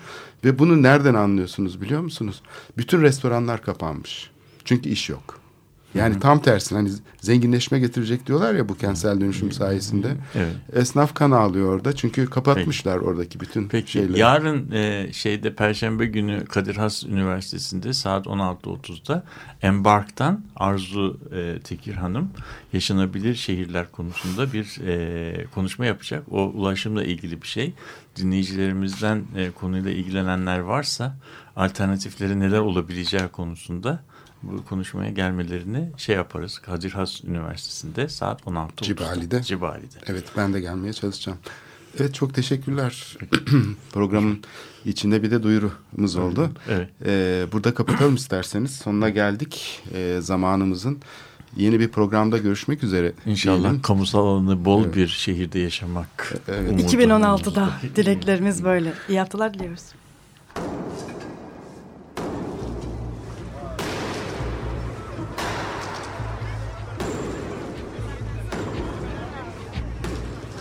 Ve bunu nereden anlıyorsunuz biliyor musunuz? Bütün restoranlar kapanmış. Çünkü iş yok. Yani tam tersine hani zenginleşme getirecek diyorlar ya bu kentsel dönüşüm sayesinde. Evet. Esnaf kan ağlıyor orada çünkü kapatmışlar oradaki bütün Peki şeyleri. yarın e, şeyde Perşembe günü Kadir Has Üniversitesi'nde saat 16.30'da Embark'tan Arzu e, Tekir Hanım yaşanabilir şehirler konusunda bir e, konuşma yapacak. O ulaşımla ilgili bir şey. Dinleyicilerimizden e, konuyla ilgilenenler varsa alternatifleri neler olabileceği konusunda bu konuşmaya gelmelerini şey yaparız. Kadir Has Üniversitesi'nde saat 16.30'da. Cibali'de. Cibali'de. Evet ben de gelmeye çalışacağım. Evet çok teşekkürler. Programın içinde bir de duyurumuz oldu. Evet. Ee, burada kapatalım isterseniz. Sonuna geldik ee, zamanımızın. Yeni bir programda görüşmek üzere. İnşallah diyelim. kamusal alanı bol bir şehirde yaşamak. Evet. umudu. 2016'da dileklerimiz böyle. İyi haftalar diliyoruz.